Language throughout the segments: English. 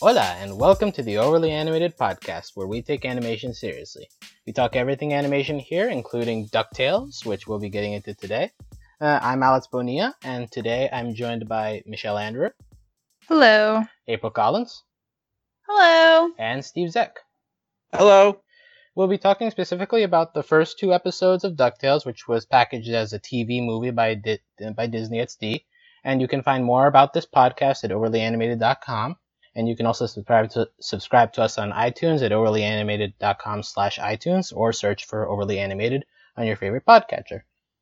Hola, and welcome to the Overly Animated Podcast, where we take animation seriously. We talk everything animation here, including DuckTales, which we'll be getting into today. Uh, I'm Alex Bonilla, and today I'm joined by Michelle Andrew, Hello. April Collins, Hello. and Steve Zeck. Hello. We'll be talking specifically about the first two episodes of DuckTales, which was packaged as a TV movie by, Di- by Disney XD. And you can find more about this podcast at overlyanimated.com. And you can also subscribe to subscribe to us on iTunes at overlyanimated.com slash iTunes or search for Overly Animated on your favorite podcatcher.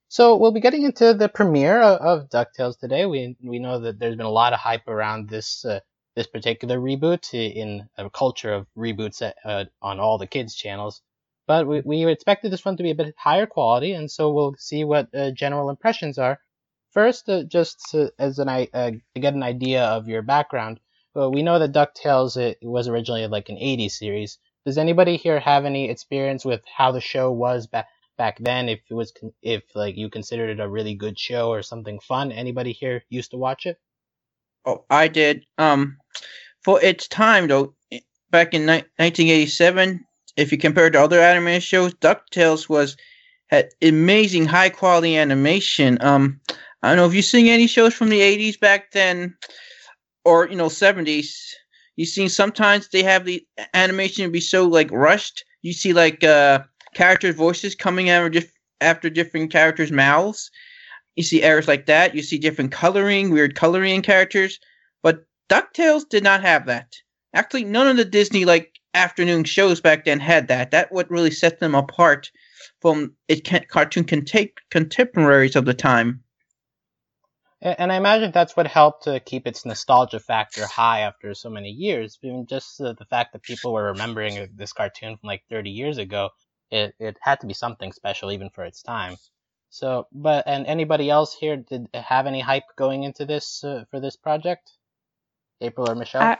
So we'll be getting into the premiere of, of DuckTales today. We we know that there's been a lot of hype around this uh, this particular reboot in a culture of reboots uh, on all the kids channels. But we, we expected this one to be a bit higher quality, and so we'll see what uh, general impressions are. First, uh, just to, as an uh, to get an idea of your background, well, we know that DuckTales it was originally like an 80s series. Does anybody here have any experience with how the show was back back then? If it was, if like you considered it a really good show or something fun? Anybody here used to watch it? Oh, I did. Um, for its time though, back in ni- 1987, if you compare it to other animated shows, DuckTales was had amazing high quality animation. Um, I don't know if you've seen any shows from the 80s back then, or you know 70s. You see sometimes they have the animation be so like rushed. You see like uh characters' voices coming out diff- after different characters' mouths. You see errors like that. You see different coloring, weird coloring in characters. But DuckTales did not have that. Actually, none of the Disney like afternoon shows back then had that. That what really set them apart from its cartoon contem- contemporaries of the time. And I imagine that's what helped to keep its nostalgia factor high after so many years. I mean, just uh, the fact that people were remembering this cartoon from like 30 years ago, it, it had to be something special even for its time. So, but and anybody else here did have any hype going into this uh, for this project? April or Michelle? I,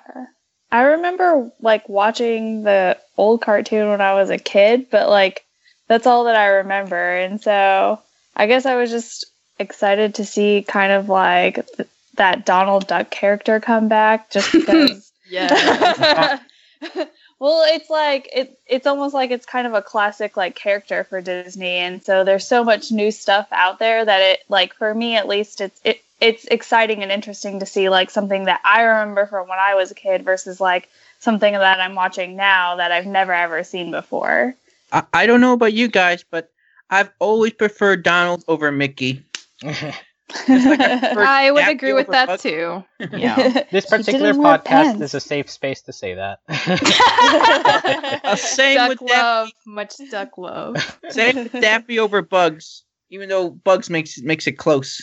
I remember like watching the old cartoon when I was a kid, but like that's all that I remember. And so I guess I was just excited to see kind of like th- that Donald Duck character come back just because. yeah. well, it's like it it's almost like it's kind of a classic like character for Disney and so there's so much new stuff out there that it like for me at least it's it it's exciting and interesting to see like something that I remember from when I was a kid versus like something that I'm watching now that I've never ever seen before. I, I don't know about you guys, but I've always preferred Donald over Mickey. Like I would agree with that Bugs. too. Yeah. This particular podcast is a safe space to say that. same duck with love, Daffy. much duck love. Same with Daffy over Bugs, even though Bugs makes makes it close.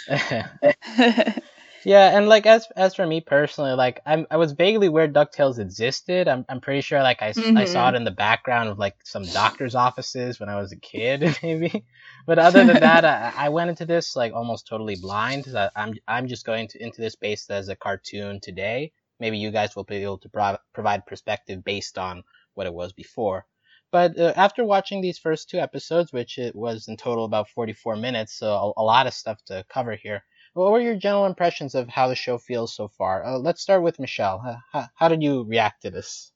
Yeah, and like as as for me personally, like I'm I was vaguely aware DuckTales existed. I'm I'm pretty sure like I, mm-hmm. I saw it in the background of like some doctor's offices when I was a kid, maybe. But other than that, I, I went into this like almost totally blind. I, I'm I'm just going to into this based as a cartoon today. Maybe you guys will be able to pro- provide perspective based on what it was before. But uh, after watching these first two episodes, which it was in total about 44 minutes, so a, a lot of stuff to cover here. What were your general impressions of how the show feels so far? Uh, let's start with Michelle. How, how did you react to this?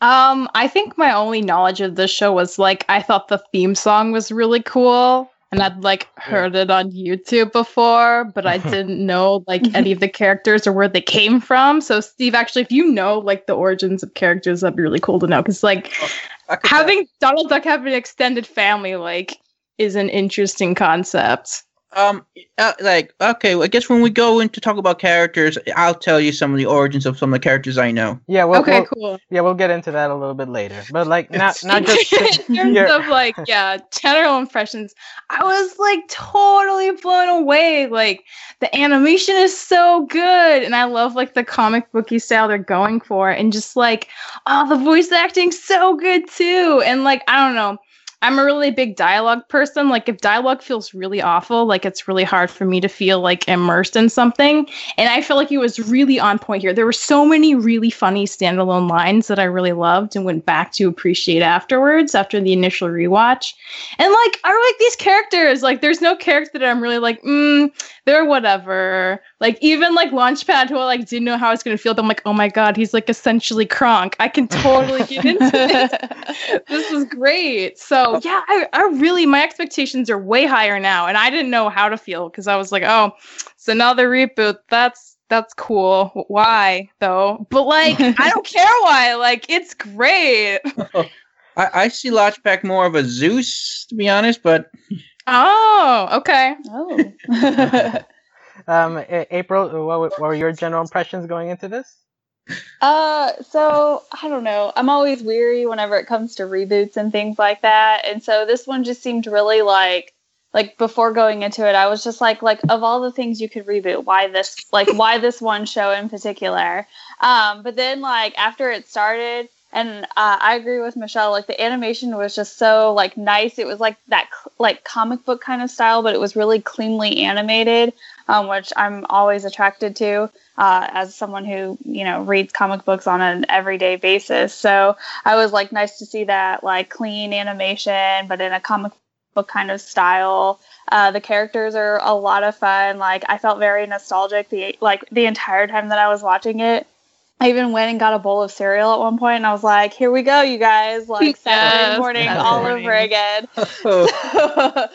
Um, I think my only knowledge of this show was like I thought the theme song was really cool, and I'd like heard it on YouTube before, but I didn't know like any of the characters or where they came from. So, Steve, actually, if you know like the origins of characters, that'd be really cool to know because like oh, having Donald Duck have an extended family like is an interesting concept. Um, uh, like okay, well, I guess when we go into talk about characters, I'll tell you some of the origins of some of the characters I know. Yeah, well, okay, we'll, cool. Yeah, we'll get into that a little bit later. But like, not not just in terms of like, yeah, general impressions. I was like totally blown away. Like the animation is so good, and I love like the comic booky style they're going for, and just like, oh, the voice acting so good too, and like I don't know I'm a really big dialogue person. Like if dialogue feels really awful, like it's really hard for me to feel like immersed in something. And I feel like it was really on point here. There were so many really funny standalone lines that I really loved and went back to appreciate afterwards after the initial rewatch. And like I like these characters. Like there's no character that I'm really like, mm, they're whatever. Like even like Launchpad, who I like didn't know how I was gonna feel. But I'm like, oh my god, he's like essentially Kronk. I can totally get into it. this is great. So yeah, I, I really my expectations are way higher now, and I didn't know how to feel because I was like, oh, it's another reboot. That's that's cool. Why though? But like, I don't care why. Like, it's great. I, I see Launchpad more of a Zeus, to be honest, but Oh, okay. oh. Um, April, what, what were your general impressions going into this? Uh, so I don't know. I'm always weary whenever it comes to reboots and things like that. And so this one just seemed really like like before going into it, I was just like like of all the things you could reboot, why this like why this one show in particular? Um, but then like after it started and uh, I agree with Michelle. Like the animation was just so like nice. It was like that like comic book kind of style, but it was really cleanly animated, um, which I'm always attracted to uh, as someone who you know reads comic books on an everyday basis. So I was like nice to see that like clean animation, but in a comic book kind of style. Uh, the characters are a lot of fun. Like I felt very nostalgic the like the entire time that I was watching it. I even went and got a bowl of cereal at one point, and I was like, "Here we go, you guys! Like Saturday Yes, morning Saturday all morning. over again." oh,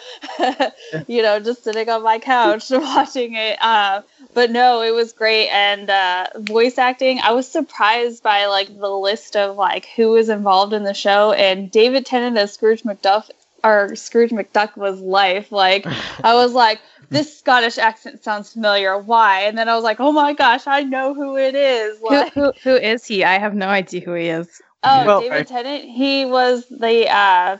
you know, just sitting on my couch watching it. Uh, but no, it was great. And uh, voice acting, I was surprised by like the list of like who was involved in the show. And David Tennant as Scrooge McDuck or Scrooge McDuck was life. Like I was like, this Scottish accent sounds familiar. Why? And then I was like, oh my gosh, I know who it is. Who, Like, who, who is he? I have no idea who he is. oh, Well, David I- Tennant. He was the uh,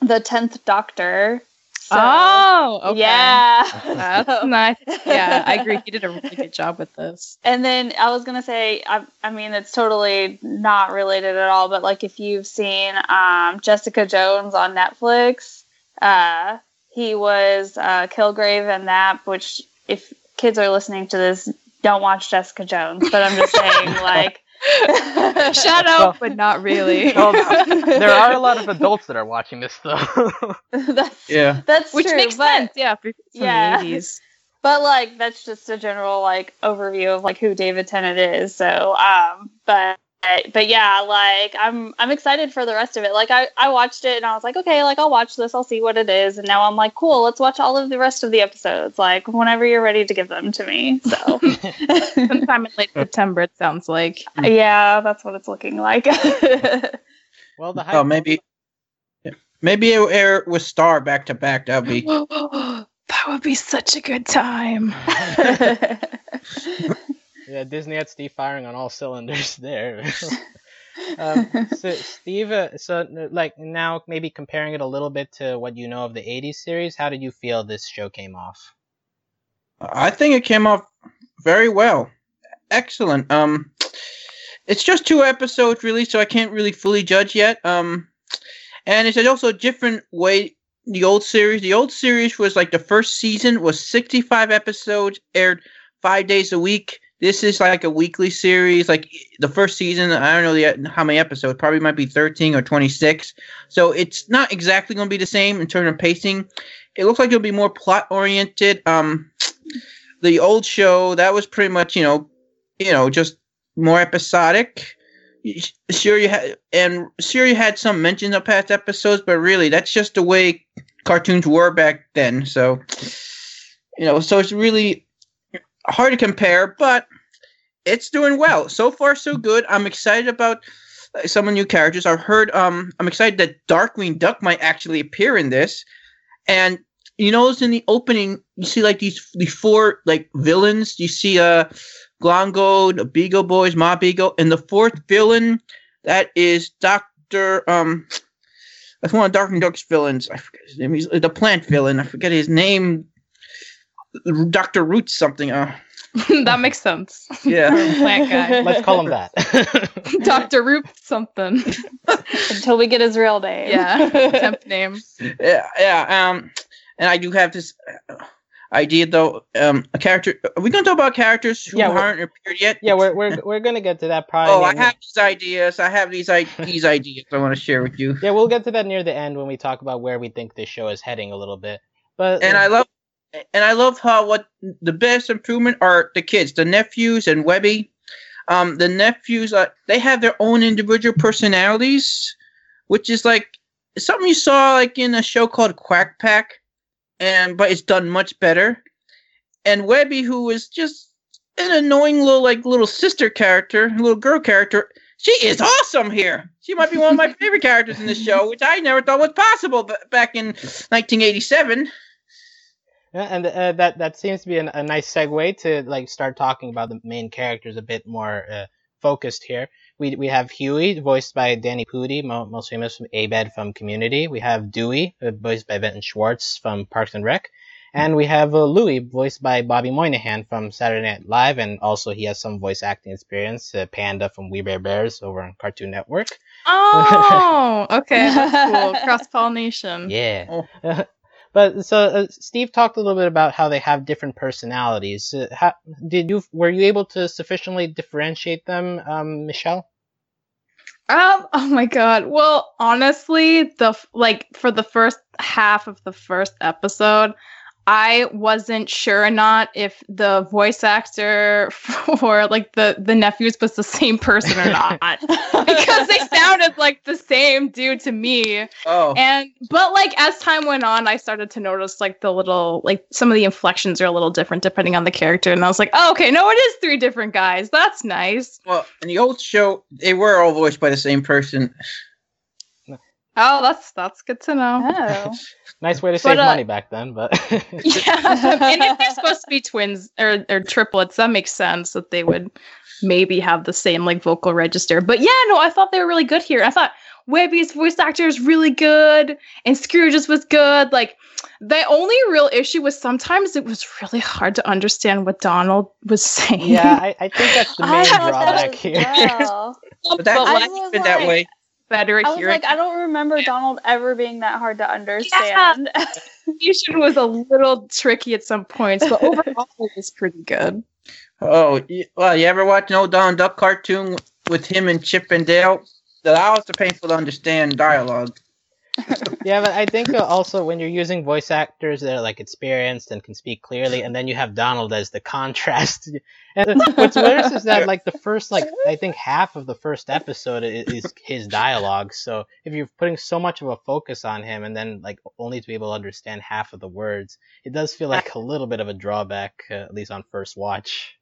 the tenth Doctor. So, oh, okay. yeah. That's nice. Yeah, I agree. He did a really good job with this. And then I was gonna say, I, I mean, it's totally not related at all, but like if you've seen um, Jessica Jones on Netflix, uh, he was uh, Kilgrave in that. Which, if kids are listening to this, don't watch Jessica Jones. But I'm just saying, like, Shut up, but not really. Well, there are a lot of adults that are watching this though. that's yeah. that's Which true, makes but, sense, yeah, for from Yeah. the 80s. But like that's just a general like overview of like who David Tennant is. So um but but yeah, like I'm I'm excited for the rest of it. Like I, I watched it and I was like, okay, like I'll watch this, I'll see what it is. And now I'm like, cool, let's watch all of the rest of the episodes, like whenever you're ready to give them to me. So Sometime in late September, it sounds like. Mm. yeah, that's what it's looking like. well, the hype. Oh, maybe. Maybe it air with Star back to back. That'd be. that would be such a good time. Yeah, Disney had Steve firing on all cylinders there. um, so Steve, uh, so like now maybe comparing it a little bit to what you know of the '80s series, how did you feel this show came off? I think it came off very well. Excellent. Um, it's just two episodes really, so I can't really fully judge yet. Um, and it's also a different way. The old series, the old series was like the first season was 65 episodes, aired five days a week. This is like a weekly series. Like the first season, I don't know the, how many episodes. Probably might be 13 or 26. So it's not exactly going to be the same in terms of pacing. It looks like it'll be more plot oriented. Um, the old show that was pretty much you know you know just more episodic sure you had and sure you had some mentions of past episodes but really that's just the way cartoons were back then so you know so it's really hard to compare but it's doing well so far so good i'm excited about uh, some new characters i've heard um i'm excited that darkwing duck might actually appear in this and you notice in the opening you see like these the four like villains. You see uh Glomgold, the Beagle Boys, Ma Beagle, and the fourth villain that is Doctor um that's one of Darkwing Duck's villains. I forget his name. He's the plant villain. I forget his name. Doctor Roots something. Uh that makes sense. Yeah. Plant guy. Let's call him that. Dr. Roop something. Until we get his real name. Yeah. Temp name. yeah, yeah. Um, and I do have this uh, idea though. Um, a character. Are we gonna talk about characters who Yeah, we're- aren't appeared yet? yeah, we're, we're we're gonna get to that probably. Oh, I near- have these ideas. I have these I- these ideas I want to share with you. Yeah, we'll get to that near the end when we talk about where we think this show is heading a little bit. But And I love, and I love how what the best improvement are the kids, the nephews and Webby. Um, the nephews, uh, they have their own individual personalities, which is like something you saw like in a show called Quack Pack, and but it's done much better. And Webby, who is just an annoying little like little sister character, little girl character, she is awesome here. She might be one of my favorite characters in the show, which I never thought was possible b- back in 1987. Yeah, and uh, that that seems to be an, a nice segue to like start talking about the main characters a bit more uh, focused here. We we have Huey, voiced by Danny Pudi, mo- most famous from Abed from Community. We have Dewey, uh, voiced by Benton Schwartz from Parks and Rec, and we have uh, Louie, voiced by Bobby Moynihan from Saturday Night Live, and also he has some voice acting experience. Uh, Panda from We Bare Bears over on Cartoon Network. Oh, okay. That's cool. Cross pollination. Yeah. but so uh, Steve talked a little bit about how they have different personalities. Uh, how, did you were you able to sufficiently differentiate them, um, Michelle? Um, oh my god. Well, honestly, the like for the first half of the first episode, I wasn't sure or not if the voice actor for like the the nephews was the same person or not because they sounded like the same dude to me. Oh, And but like as time went on, I started to notice like the little like some of the inflections are a little different depending on the character, and I was like, oh, okay, no, it is three different guys. That's nice. well, in the old show, they were all voiced by the same person. Oh, that's that's good to know. Oh. Nice way to But, save uh, money back then, but Yeah, and if they're supposed to be twins or, or triplets, that makes sense that they would maybe have the same like vocal register. But yeah, no, I thought they were really good here. I thought Webby's voice actor is really good, and Scrooge's was good. Like the only real issue was sometimes it was really hard to understand what Donald was saying. yeah, I, I think that's the main thought drawback here. well. But that's But, like, been that way. Better I was hearing. like, I don't remember Donald ever being that hard to understand. Communication was a little tricky at some points, but overall it was pretty good. Oh, well, you ever watch an old Donald Duck cartoon with him and Chip and Dale? That was the painful to understand dialogue. Yeah, but I think also when you're using voice actors that are like experienced and can speak clearly, and then you have Donald as the contrast. And what's worse is that like the first like I think half of the first episode is, is his dialogue. So if you're putting so much of a focus on him, and then like only to be able to understand half of the words, it does feel like a little bit of a drawback, uh, at least on first watch.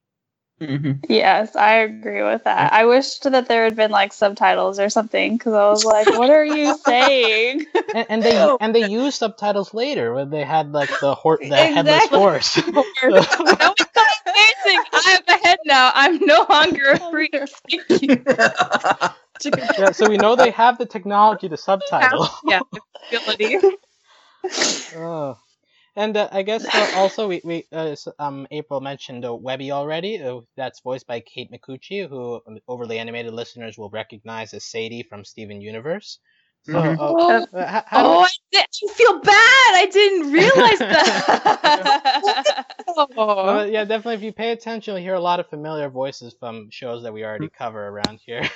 Hmm yes, I agree with that. I wished that there had been like subtitles or something because I was like, what are you saying? And, and they and they use subtitles later when they had like the hor- the headless horse. that was so amazing. I have a head now. I'm no longer a freak. Thank you. yeah, so we know they have the technology to subtitle. yeah, ability. Oh. And uh, I guess uh, also we, we uh, um April mentioned uh, Webby already. Uh, that's voiced by Kate Micucci, who um, overly animated listeners will recognize as Sadie from Steven Universe. So, Mhm. uh, Oh, uh, how, how oh, I, did, I feel bad. I didn't realize that. oh. yeah, definitely. If you pay attention, you'll hear a lot of familiar voices from shows that we already cover around here.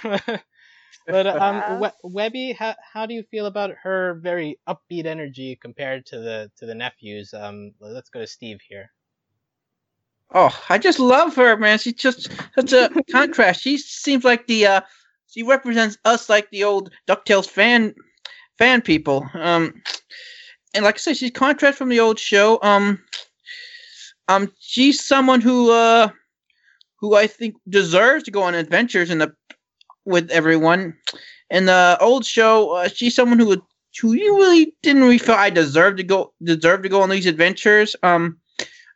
But um, Yeah. we- Webby, how, how do you feel about her very upbeat energy compared to the to the nephews? Um, let's go to Steve here. Oh, I just love her, man. She's just such a contrast. She seems like the uh she represents us like the old DuckTales fan fan people. Um and like I said, she's contrast from the old show. Um um she's someone who uh who I think deserves to go on adventures in the with everyone. In the old show, uh, she's someone who would who you really didn't really feel I deserved to go deserve to go on these adventures. Um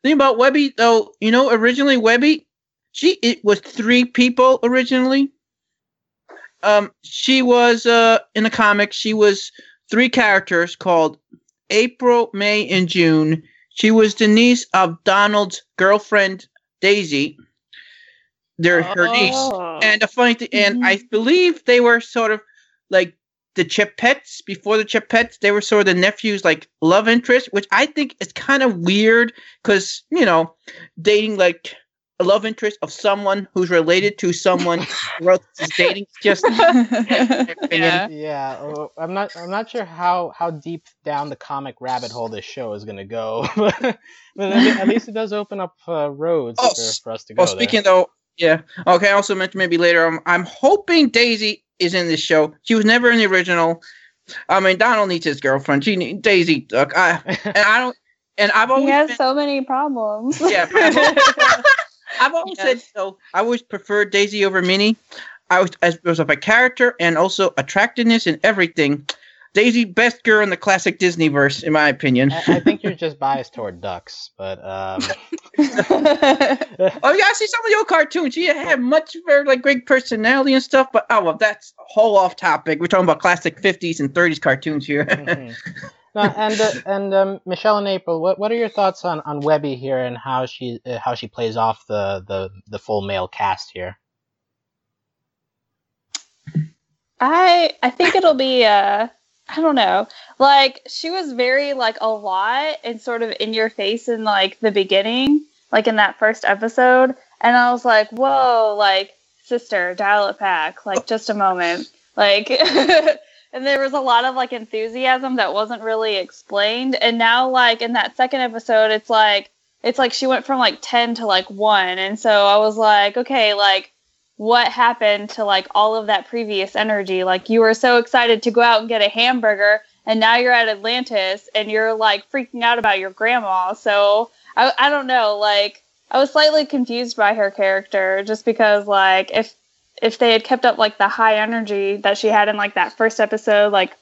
thing about Webby though, you know, originally Webby, she it was three people originally. Um, she was uh in the comics. She was three characters called April, May, and June. She was the niece of Donald's girlfriend, Daisy, their her niece. Oh. And the funny thing, and I believe they were sort of like the Chipettes before the Chipettes. They were sort of the nephew's like love interest, which I think is kind of weird because you know, dating like a love interest of someone who's related to someone who else is dating just. Yeah. Yeah, uh, I'm not. I'm not sure how how deep down the comic rabbit hole this show is gonna go, but at at least it does open up uh, roads Oh, for, for us to go Oh, speaking though, yeah. Okay, I also mentioned maybe later. Um, I'm hoping Daisy is in this show. She was never in the original. I mean, Donald needs his girlfriend. She need, Daisy. Look, I and. I don't. And I've he always has been, so many problems. yeah. I've always, I've always said Yes. so. I always preferred Daisy over Minnie. I was as was of a character and also attractiveness and everything. Daisy, best girl in the classic Disney verse, in my opinion. I, I think you're just biased toward ducks, but um, Oh, yeah, I see some of your cartoons. She had much very like great personality and stuff. But oh well, that's a whole off topic. We're talking about classic '50s and '30s cartoons here. mhm. No, and uh, and um, Michelle and April, what what are your thoughts on, on Webby here and how she uh, how she plays off the, the, the full male cast here? I I think it'll be uh I don't know. Like she was very like a lot and sort of in your face in like the beginning, like in that first episode, and I was like, "Whoa, like sister, dial it back. Like just a moment." Like and there was a lot of like enthusiasm that wasn't really explained, and now like in that second episode, it's like it's like she went from like 10 to like 1 and so I was like, "Okay, like what happened to like all of that previous energy. Like you were so excited to go out and get a hamburger and now you're at atlantis and you're like freaking out about your grandma. So i, I don't know like i was slightly confused by her character just because like if if they had kept up like the high energy that she had in like that first episode like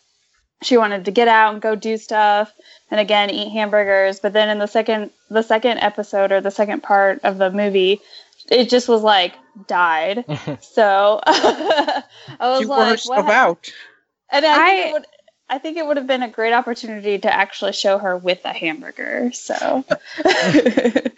she wanted to get out and go do stuff and again eat hamburgers. But then in the second the second episode or the second part of the movie it just was like died so I was she like, herself what? out. And I, think I- it would. I think it would have been a great opportunity to actually show her with a hamburger. So.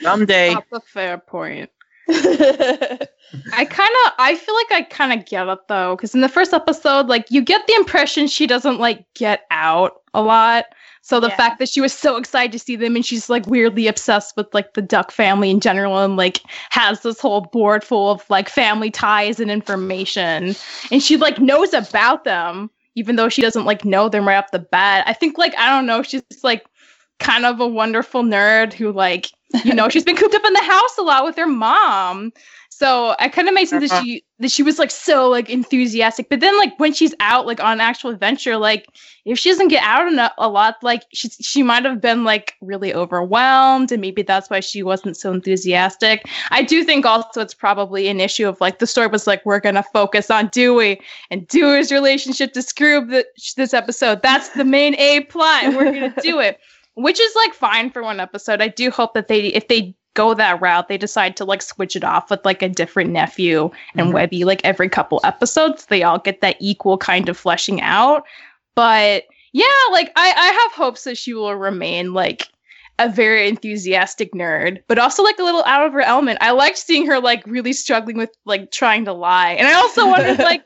Someday, That's a fair point. I kind of, I feel like I kind of get it though, because in the first episode, like you get the impression she doesn't like get out a lot. So the Yeah. fact that she was so excited to see them and she's like weirdly obsessed with like the duck family in general and like has this whole board full of like family ties and information and she like knows about them even though she doesn't like know them right off the bat. I think like I don't know, she's like kind of a wonderful nerd who like you know she's been cooped up in the house a lot with her mom so i kind of made sense that Uh-huh. she she was like so like enthusiastic. But then like when she's out like on actual adventure like if she doesn't get out eno- a lot like she she might have been like really overwhelmed and maybe that's why she wasn't so enthusiastic. I do think also it's probably an issue of like the story was like we're gonna focus on dewey and dewey's relationship to Scrooge th- this episode. That's the main a plot and we're gonna do it. Which is like fine for one episode. I do hope that they, if they go that route, they decide to like switch it off with like a different nephew and Mhm. Webby like every couple episodes. They all get that equal kind of fleshing out. But yeah, like I, I have hopes that she will remain like a very enthusiastic nerd, but also like a little out of her element. I liked seeing her like really struggling with like trying to lie. And I also wondered like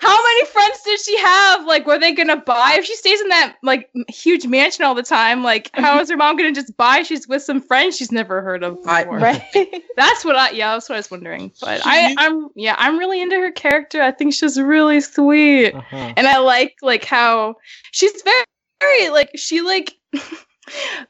how many friends did she have? Like, were they gonna buy if she stays in that like huge mansion all the time? Like, how is her mom gonna just buy? She's with some friends she's never heard of I- before. right. That's what I yeah, that's what I was wondering. But She I, I'm yeah, I'm really into her character. I think she's really sweet, Uh-huh. and I like like how she's very, very like she like.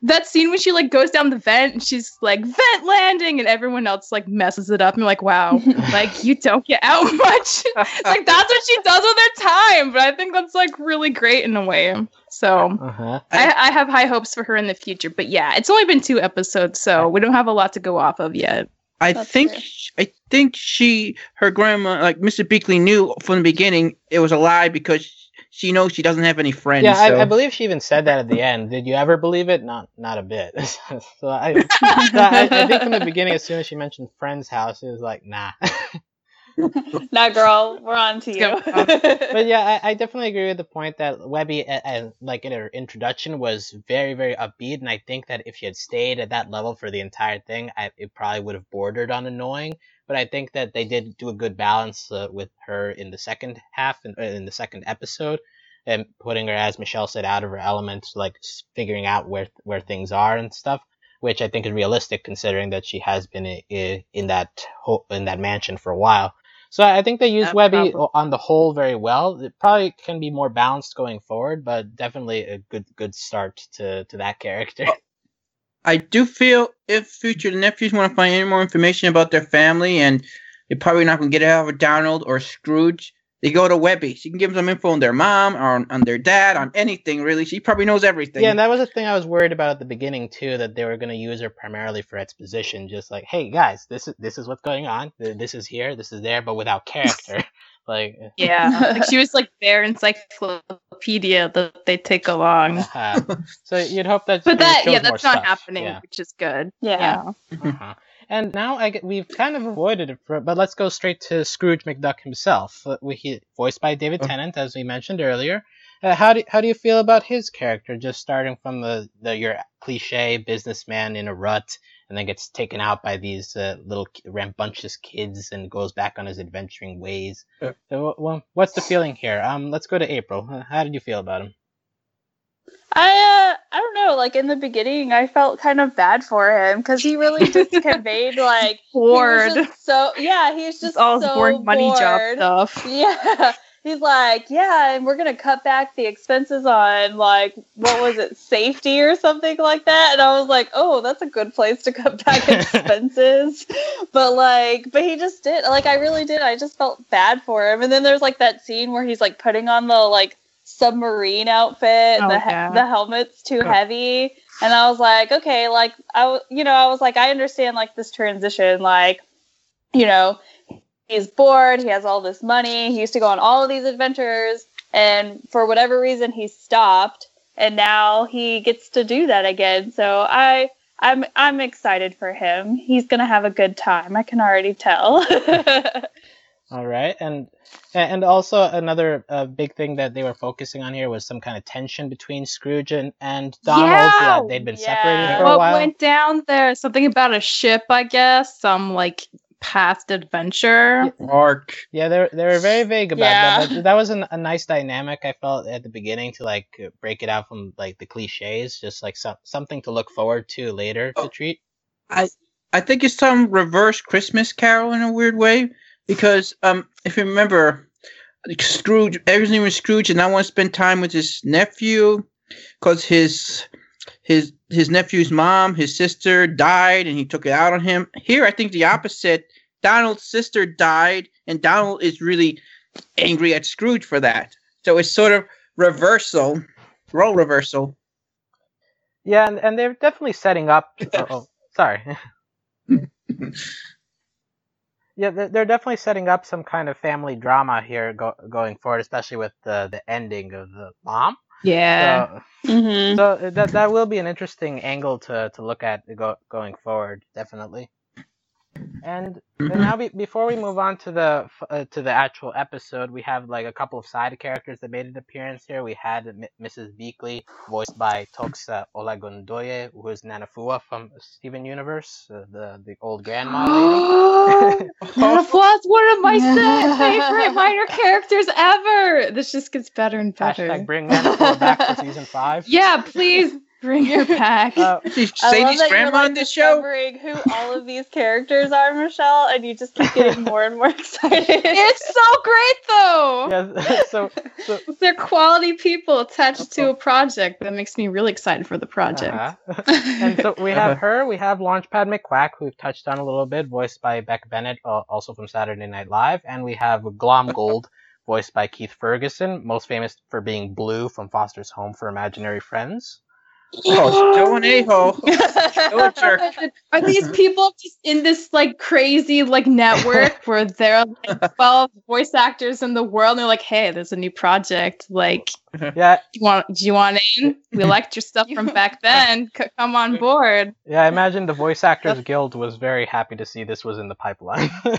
that scene when she like goes down the vent and she's like vent landing and everyone else like messes it up and you're like wow like you don't get out much like that's what she does with her time but i think that's like really great in a way so Uh-huh. I, I have high hopes for her in the future but yeah it's only been two episodes so we don't have a lot to go off of yet I That's think fair. sh- I think she her grandma like Mr. Beakley knew from the beginning it was a lie because she knows she doesn't have any friends. Yeah, so. I, I believe she even said that at the end. Did you ever believe it? Not, not a bit. so I, so I, I think from the beginning, as soon as she mentioned friend's house, it was like, nah. now, girl, we're on to you. go. but yeah, I, I definitely agree with the point that Webby, uh, like in her introduction, was very, very upbeat, and I think that if she had stayed at that level for the entire thing, I, it probably would have bordered on annoying. But I think that they did do a good balance uh, with her in the second half, in, uh, in the second episode, and putting her, as Michelle said, out of her element, like figuring out where where things are and stuff. Which I think is realistic, considering that she has been in that ho- in that mansion for a while. So I think they used Webby probably. on the whole very well. It probably can be more balanced going forward, but definitely a good good start to, to that character. I do feel if future nephews want to find any more information about their family and they're probably not going to get it out of Donald or Scrooge, they go to Webby. She can give them some info on their mom or on, on their dad, on anything really. She probably knows everything. Yeah, and that was the thing I was worried about at the beginning too, that they were going to use her primarily for exposition, just like, hey guys, this is this is what's going on, this is here, this is there, but without character. like, Yeah, like she was like their encyclopedia that they take along. uh, so you'd hope that. But that yeah, that's not stuff. happening, Yeah. which is good. Yeah. Uh-huh. And now I get, we've kind of avoided it, for, but let's go straight to Scrooge McDuck himself, uh, we, he, voiced by David Oh. Tennant, as we mentioned earlier. Uh, how do how do you feel about his character? Just starting from the, the your cliche businessman in a rut, and then gets taken out by these uh, little ki- rambunctious kids, and goes back on his adventuring ways. Yeah. So, well, what's the feeling here? Um, let's go to April. Uh, How did you feel about him? I uh, I don't know. Like in the beginning, I felt kind of bad for him because he really just conveyed like he was Bored. just so yeah, he's Just just all so boring money job stuff. Yeah. He's like, yeah, and we're gonna cut back the expenses on like what was it, safety or something like that. And I was like, oh, that's a good place to cut back expenses. but like, but he just did. Like, I really did. I just felt bad for him. And then there's like that scene where he's like putting on the like submarine outfit. And Oh, the he- yeah. the helmet's too Oh. heavy. And I was like, okay, like I, w- you know, I was like, I understand like this transition, like, you know, he's bored, he has all this money, he used to go on all of these adventures, and for whatever reason he stopped, and now he gets to do that again. So I I'm I'm excited for him. He's gonna have a good time. I can already tell. All right, and and also another uh, big thing that they were focusing on here was some kind of tension between Scrooge and, and Donald. Yeah! they'd been Yeah. separated for a What while. went down there? Something about a ship, I guess. Some like past adventure. Mark. Yeah, they were, they were very vague about Yeah. that, but that was an, a nice dynamic I felt at the beginning to like uh, break it out from like the cliches, just like some, something to look forward to later to Oh. treat. I I think it's some reverse Christmas Carol in a weird way because um, if you remember, Scrooge, everything was Scrooge, and I want to spend time with his nephew because his his his nephew's mom, his sister died, and he took it out on him. Here, I think the opposite. Donald's sister died, and Donald is really angry at Scrooge for that. So it's sort of reversal, role reversal. Yeah, and, and they're definitely setting up. oh, sorry. yeah, they're, they're definitely setting up some kind of family drama here go, going forward, especially with the the ending of the mom. Yeah. So, mm-hmm. so that that will be an interesting angle to, to look at go, going forward, definitely. And, and now, be, before we move on to the uh, to the actual episode, we have like a couple of side characters that made an appearance here. We had M- Mrs. Beakley, voiced by Toks Olagundoye, who is Nanefua from Steven Universe, uh, the the old grandma lady. Nanefua is one of my Yeah. favorite minor characters ever. This just gets better and better. Hashtag bring Nanefua back for season five. Yeah, please bring her back. Uh, Is I love Sadie's that you're grandma like on this show? discovering who all of these characters are, Michelle, and you just keep getting more and more excited. it's so great though. yeah, so so They're quality people attached to a project. That makes me really excited for the project. uh-huh. and so we have her, we have Launchpad McQuack, who we've touched on a little bit, voiced by Beck Bennett, uh, also from Saturday Night Live, and we have Glomgold, voiced by Keith Ferguson, most famous for being Blue from Foster's Home for Imaginary Friends. Oh, Aho. No jerk. Are these people just in this like crazy like network where there are like 12 voice actors in the world and they're like, hey, there's a new project. Like, Yeah, do you want do you want in? We liked your stuff from back then. C- come on board. yeah. I imagine the Voice Actors Guild was very happy to see this was in the pipeline.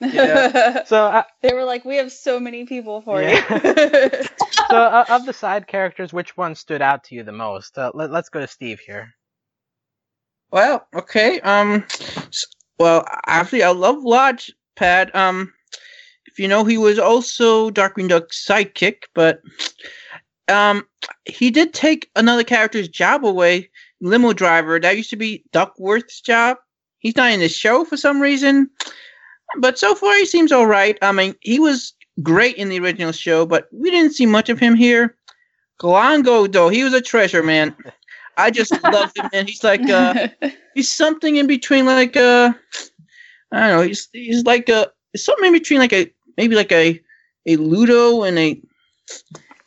Yeah. so, uh, they were like, "We have so many people for Yeah. you." so uh, of the side characters, which one stood out to you the most? Uh, let, let's go to Steve here. Well, okay. Um, well, actually, I love Lodge Pad. Um, if you know, he was also Darkwing Duck's sidekick, but um, he did take another character's job away. Limo driver. That used to be Duckworth's job. He's not in the show for some reason, but so far he seems all right. I mean, he was great in the original show, but we didn't see much of him here. Glomgold, though, he was a treasure, man. I just love him, man. He's like uh, he's something in between like uh I don't know, he's he's like a something in between like a maybe like a a Ludo and a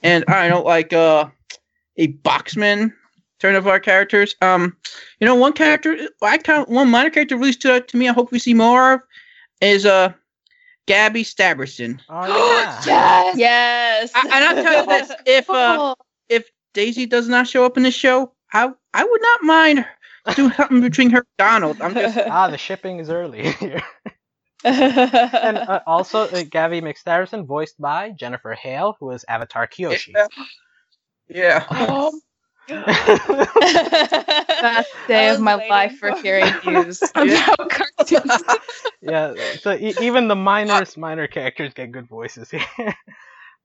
and I don't know like uh a boxman turn of our characters. Um you know one character I count one minor character really stood out to me, I hope we see more of is uh Gabby Staberson. Oh yeah. Yes. yes. I, and I'll tell you this, if uh if Daisy does not show up in the show, I I would not mind doing something between her and Donald. I'm just ah, the shipping is early here. and uh, also, uh, Gabby McStabberson, voiced by Jennifer Hale, who is Avatar Kyoshi. Yeah. Oh, Best best day of my life for hearing news about cartoons. yeah, so e- even the minorest minor characters get good voices here.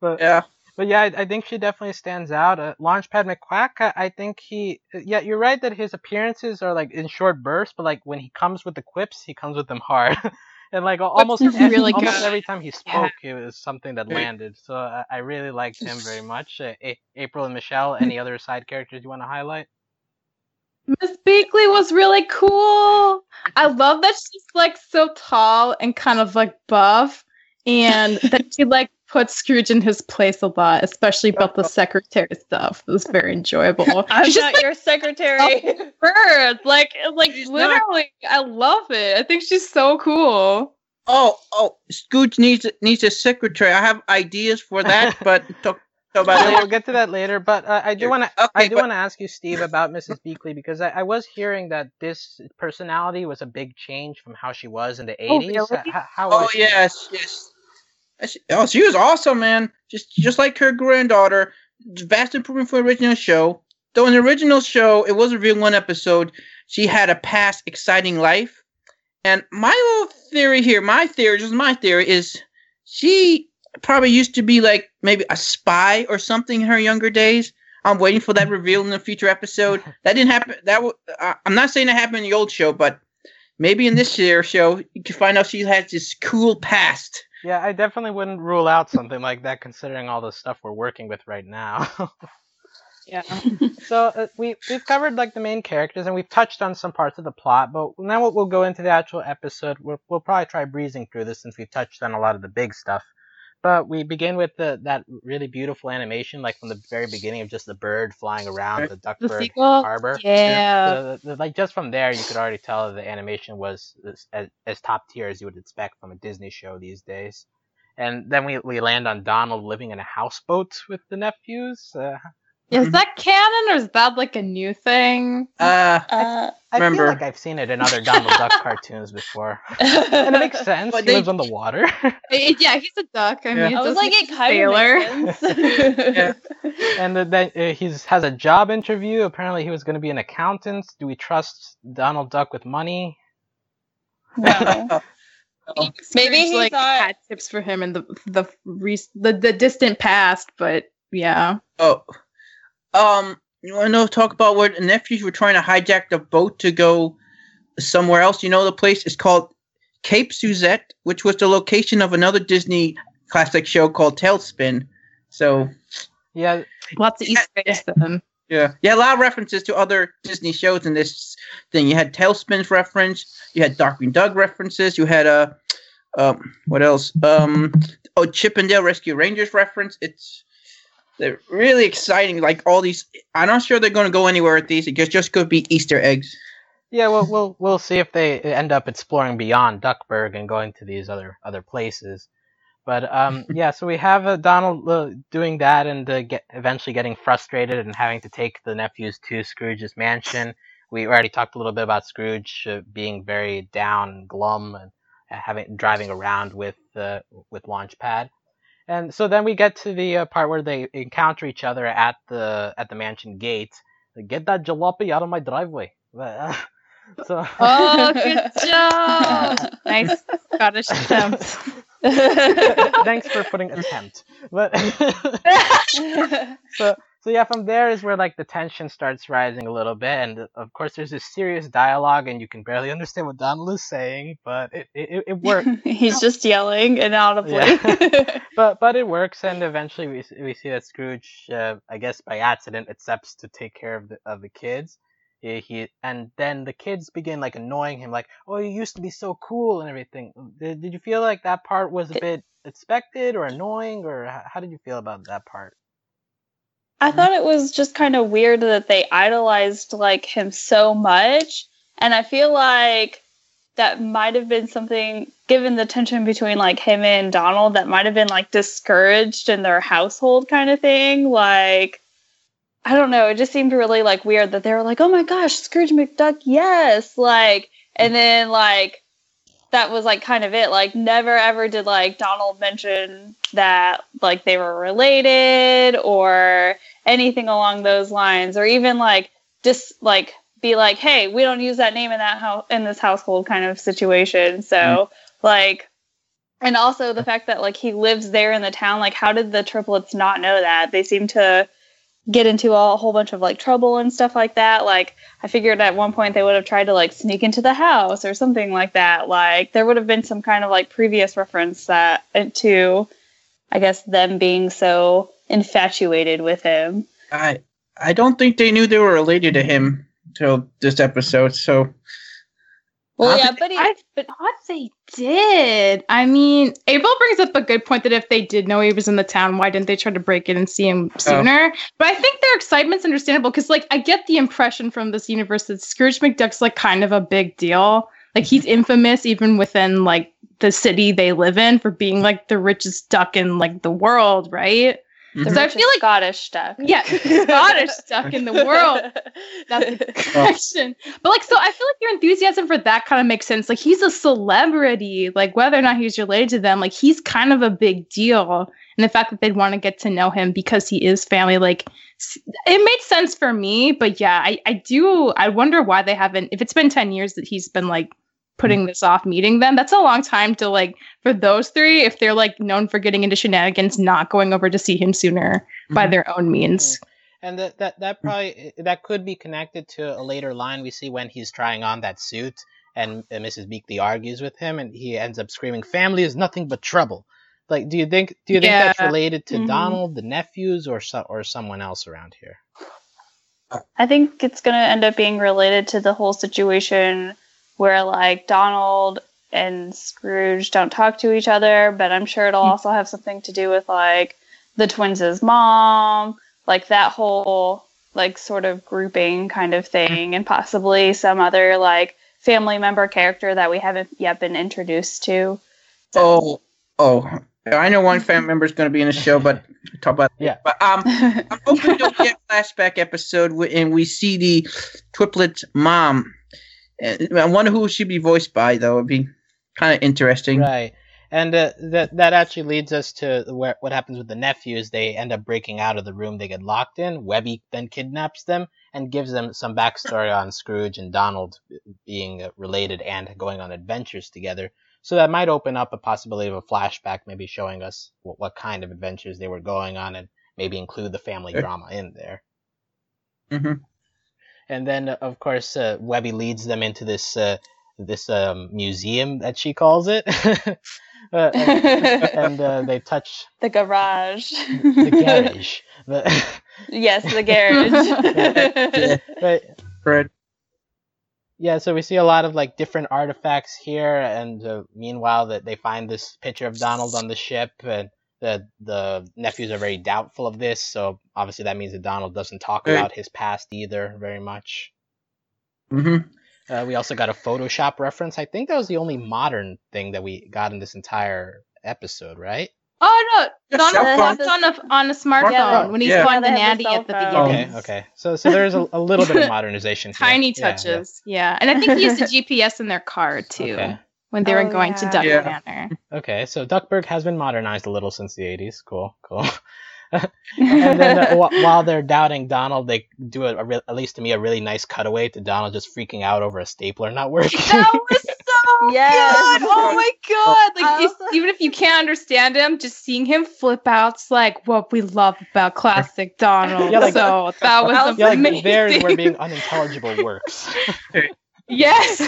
but Yeah. but yeah, I, I think she definitely stands out. Uh, Launchpad McQuack, I, I think he, yeah, you're right that his appearances are like in short bursts, but like when he comes with the quips, he comes with them hard. And like almost is ev- really almost good. every time he Yeah. spoke, it was something that landed. So I, I really liked him very much. Uh, A- April and Michelle, any other side characters you want to highlight? Miss Beakley was really cool. I love that she's like so tall and kind of like buff, and that she like put Scrooge in his place a lot, especially about the secretary stuff. It was very enjoyable. I'm she's not like your secretary. a bird, like like She's not- literally. I love it. I think she's so cool. Oh, oh, Scrooge needs needs a secretary. I have ideas for that, but talk, talk about Yeah, we'll get to that later. But uh, I do want to Okay, I do but- want to ask you, Steve, about Mrs. Beakley because I, I was hearing that this personality was a big change from how she was in the Oh, 80s. really? H- how Oh yes, yes. Oh, she was awesome, man. Just just like her granddaughter. Vast improvement from the original show. Though in the original show, it was revealed in one episode, she had a past exciting life. And my little theory here, my theory, just my theory, is she probably used to be like maybe a spy or something in her younger days. I'm waiting for that reveal in the future episode. That didn't happen. That w- uh, I'm not saying that happened in the old show, but maybe in this year show you can find out she has this cool past. Yeah, I definitely wouldn't rule out something like that considering all the stuff we're working with right now. Yeah. so uh, we we've covered like the main characters and we've touched on some parts of the plot, but now we'll, we'll go into the actual episode. We'll, we'll probably try breezing through this since we've touched on a lot of the big stuff. But we begin with the that really beautiful animation, like from the very beginning of just the bird flying around the The Duckburg harbor. Yeah. The- the- like just from there, you could already tell the animation was as, as, as top tier as you would expect from a Disney show these days. And then we, we land on Donald living in a houseboat with the nephews. Uh, Is that canon or is that like a new thing? Uh, Uh, I Remember- feel like I've seen it in other Donald Duck cartoons before, and it makes sense. But he they- lives on the water. Eh, yeah, he's a duck. I mean, Yeah. it I was like, make it kind sailor. of makes sense. and then uh, he's has a job interview. Apparently, he was going to be an accountant. Do we trust Donald Duck with money? No. Maybe he like thought- had tips for him in the the re- the, the distant past, but yeah. oh, um, you want to know? Talk about where the nephews were trying to hijack the boat to go somewhere else. You know, the place is called Cape Suzette, which was the location of another Disney classic show called TaleSpin. So Yeah, Lots of Easter eggs then. yeah, yeah, a lot of references to other Disney shows in this thing. You had TaleSpin's reference, you had Darkwing Duck references, you had uh, um, what else? Um, oh, Chip 'n Dale Rescue Rangers reference. It's they're really exciting. Like all these, I'm not sure they're going to go anywhere with these. It just just could be Easter eggs. yeah, well, we'll we'll see if they end up exploring beyond Duckburg and going to these other other places. But um, yeah, so we have uh, Donald uh, doing that and uh, get eventually getting frustrated and having to take the nephews to Scrooge's mansion. We already talked a little bit about Scrooge uh, being very down, and glum, and having driving around with uh, with Launchpad. And so then we get to the uh, part where they encounter each other at the at the mansion gate. Get that jalopy out of my driveway. so. Oh, good job! nice Scottish attempt. Thanks for putting attempt. But so so yeah, from there is where like the tension starts rising a little bit, and of course there's this serious dialogue, and you can barely understand what Donald is saying, but it it, it works. He's just yelling inaudibly. Yeah. but but it works, and eventually we we see that Scrooge, uh, I guess by accident, accepts to take care of the of the kids. He, he and then the kids begin like annoying him, like, "Oh, you used to be so cool and everything." Did, did you feel like that part was a bit expected or annoying, or how did you feel about that part? I thought it was just kind of weird that they idolized like him so much, and I feel like that might have been something given the tension between like him and Donald that might have been like discouraged in their household kind of thing like I don't know. It just seemed really like weird that they were like, "Oh my gosh, Scrooge McDuck, yes!" Like, and then like that was like kind of it. Like, never ever did like Donald mention that like they were related or anything along those lines, or even like just like be like, "Hey, we don't use that name in that house in this household," kind of situation. So mm-hmm. like. And also the fact that like he lives there in the town, like how did the triplets not know that? They seem to get into a whole bunch of like trouble and stuff like that. Like I figured at one point they would have tried to like sneak into the house or something like that. Like there would have been some kind of like previous reference that uh, to I guess them being so infatuated with him. I I don't think they knew they were related to him till this episode, so well, yeah, but he, I but thought they did. I mean, April brings up a good point that if they did know he was in the town, why didn't they try to break in and see him oh. sooner? Oh. But I think their excitement's understandable because, like, I get the impression from this universe that Scrooge McDuck's like kind of a big deal. Like, he's infamous even within like the city they live in for being like the richest duck in like the world, right? Mm-hmm. So I feel like Scottish duck. Yeah, Scottish duck in the world. That's the question. But like, so I feel like your enthusiasm for that kind of makes sense. Like, he's a celebrity. Like, whether or not he's related to them, like he's kind of a big deal. And the fact that they'd want to get to know him because he is family, like, it made sense for me. But yeah, I I do. I wonder why they haven't. If it's been ten years that he's been like putting this off meeting them. That's a long time to like for those three, if they're like known for getting into shenanigans, not going over to see him sooner mm-hmm. by their own means. Mm-hmm. And that that that probably that could be connected to a later line we see when he's trying on that suit and, and Mrs. Beakley argues with him and he ends up screaming, "Family is nothing but trouble." Like, do you think do you think yeah. that's related to mm-hmm. Donald, the nephews, or so, or someone else around here? I think it's gonna end up being related to the whole situation where like Donald and Scrooge don't talk to each other, but I'm sure it'll also have something to do with like the twins' mom, like that whole like sort of grouping kind of thing, and possibly some other like family member character that we haven't yet been introduced to. So. Oh, oh, I know one family member is going to be in the show, but talk about yeah. But um, I'm hoping to get a flashback episode and we see the triplet mom I wonder who she'd be voiced by, though. It'd be kind of interesting. Right. And uh, that that actually leads us to where what happens with the nephews. They end up breaking out of the room they get locked in. Webby then kidnaps them and gives them some backstory on Scrooge and Donald being related and going on adventures together. So that might open up a possibility of a flashback, maybe showing us what, what kind of adventures they were going on, and maybe include the family sure. drama in there. Mm-hmm and then of course uh, Webby leads them into this uh, this um, museum that she calls it. uh, and uh, they touch the garage. The garage. The yes, the garage. right. right. Yeah, so we see a lot of like different artifacts here, and uh, meanwhile, that they find this picture of Donald on the ship, and the the nephews are very doubtful of this, so obviously that means that Donald doesn't talk about his past either very much. Mm-hmm. Uh, we also got a Photoshop reference. I think that was the only modern thing that we got in this entire episode, right? Oh no, it's on, cell a, on a on a smartphone Yeah, when he's yeah. calling the Yeah, they natty at the the beginning. Okay, okay. So so there's a, a little bit of modernization. here. Tiny Yeah, yeah. touches, yeah. And I think he used the GPS in their car too Okay. When they were Oh, going to yeah. Duck Yeah. Manor. Okay, so Duckburg has been modernized a little since the 80s. Cool, cool. and then uh, wh- while they're doubting Donald, they do a, a re- at least to me a really nice cutaway to Donald just freaking out over a stapler not working. That was so Yes. good. Oh my god! Like I if- even if you can't understand him, just seeing him flip out, it's like what we love about classic Donald. Yeah, like- so that was I was yeah, like amazing. there's where being unintelligible works. yes.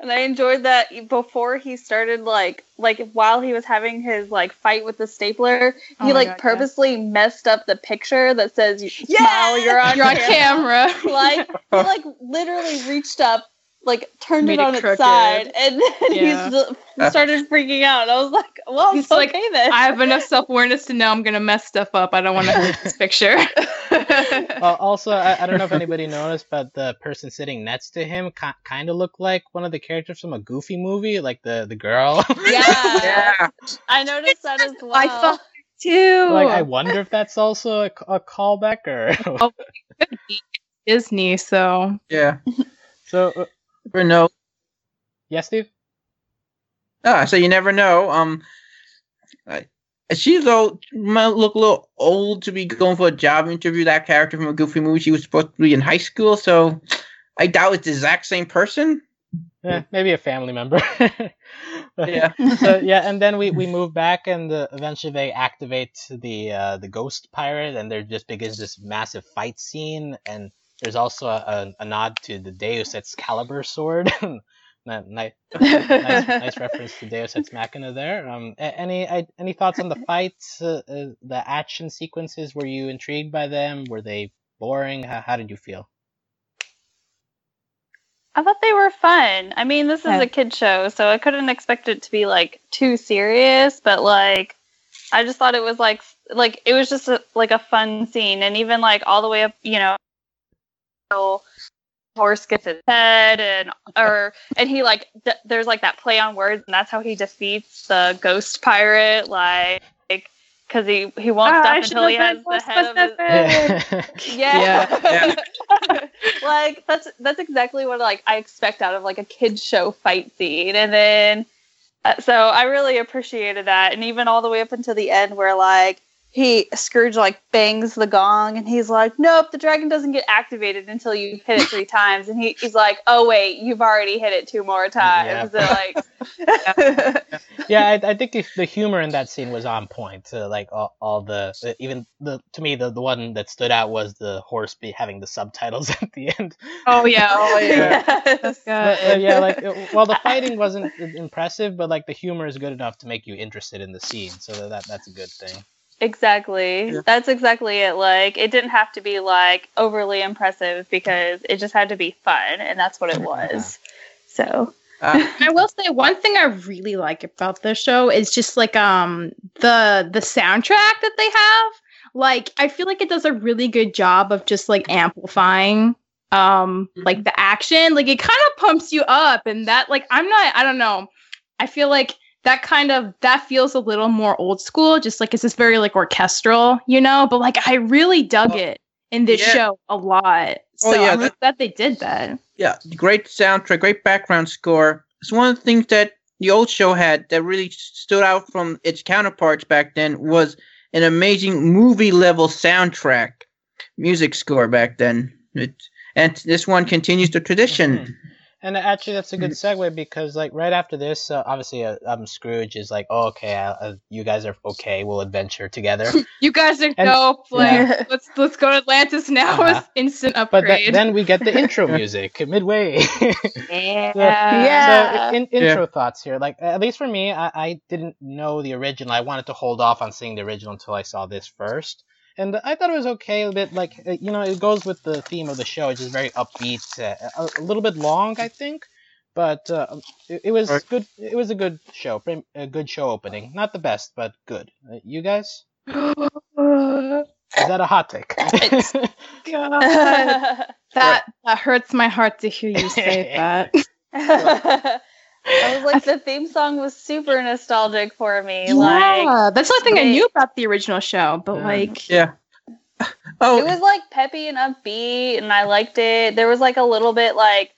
And I enjoyed that before he started like like while he was having his like fight with the stapler, Oh he like God, yeah. purposely messed up the picture that says you Yeah! smile, you're on, You're on camera. camera. like he like literally reached up, like turned Made it it on its side, and then Yeah. he started freaking out. I was like, "Well, He's it's like, okay then." I have enough self awareness to know I'm gonna mess stuff up. I don't want to hurt this picture. Uh, also, I, I don't know if anybody noticed, but the person sitting next to him ki- kind of looked like one of the characters from a Goofy movie, like the the girl. yeah, Yeah. I noticed that as well. I thought too. like, I wonder if that's also a, a callback or. Oh. Disney, so Yeah. so, uh, Never know. yes, Steve. Ah, so you never know. Um, I, she's old. Might look a little old to be going for a job interview. That character from a Goofy movie. She was supposed to be in high school, so I doubt it's the exact same person. Eh, maybe a family member. Yeah. so yeah, and then we, we move back, and uh, eventually they activate the uh, the ghost pirate, and there just begins this massive fight scene. And there's also a, a, a nod to the Deus Ex Excalibur sword. nice, nice, nice reference to Deus Ex Machina there. Um, any any thoughts on the fights, uh, uh, the action sequences? Were you intrigued by them? Were they boring? How, how did you feel? I thought they were fun. I mean, this is Yeah. a kid show, so I couldn't expect it to be like too serious, but like I just thought it was like like it was just a, like a fun scene and even like all the way up, you know, so horse gets his head and or and he like d- there's like that play on words and that's how he defeats the ghost pirate like because he he won't Ah, stop I until he has should've the head more of his, specific. yeah. Yeah. like that's that's exactly what like I expect out of like a kid show fight scene, and then uh, so I really appreciated that, and even all the way up until the end where like he Scrooge like bangs the gong, and he's like, "Nope, the dragon doesn't get activated until you hit it three times," and he, he's like, "Oh wait, you've already hit it two more times." Yeah. And, like, yeah, I, I think the, the humor in that scene was on point. Uh, like all, all the uh, even the to me the, the one that stood out was the horse be having the subtitles at the end. Oh yeah. Oh, yeah. Yes. But, uh, yeah, like uh, well the fighting wasn't impressive, but like the humor is good enough to make you interested in the scene. So that that's a good thing. Exactly. Yeah. That's exactly it. Like it didn't have to be like overly impressive because it just had to be fun and that's what it was. So Uh, I will say one thing I really like about the show is just like um the the soundtrack that they have. Like I feel like it does a really good job of just like amplifying um like the action. Like it kind of pumps you up and that like I'm not I don't know. I feel like that kind of that feels a little more old school just like it's just very like orchestral, you know, but like I really dug Oh, it in this yeah. show a lot. So Oh, yeah, I'm that- glad they did that. yeah, great soundtrack, great background score. It's one of the things that the old show had that really stood out from its counterparts back then was an amazing movie level soundtrack, music score back then. It, and this one continues the tradition. Mhm. And actually, that's a good segue because, like, right after this, uh, obviously, uh, um, Scrooge is like, "Oh, okay, uh, uh, you guys are okay. We'll adventure together." You guys are And- dope. Like, Yeah. let's let's go to Atlantis now. Uh-huh. With instant but upgrade. th- then we get the intro music midway. yeah, Yeah. So, in, intro thoughts here. Like, at least for me, I, I didn't know the original. I wanted to hold off on seeing the original until I saw this first. And I thought it was okay, a bit like, uh, you know, it goes with the theme of the show, which is very upbeat, uh, a, a little bit long, I think. But uh, it, it was Right. good. It was a good show, a good show opening. Not the best, but good. Uh, you guys? Is that a hot take? God, that that hurts my heart to hear you say that. I was like, the theme song was super nostalgic for me. Like, yeah, that's the only thing I knew about the original show. But Yeah. like, Yeah. Oh, it was like peppy and upbeat, and I liked it. There was like a little bit like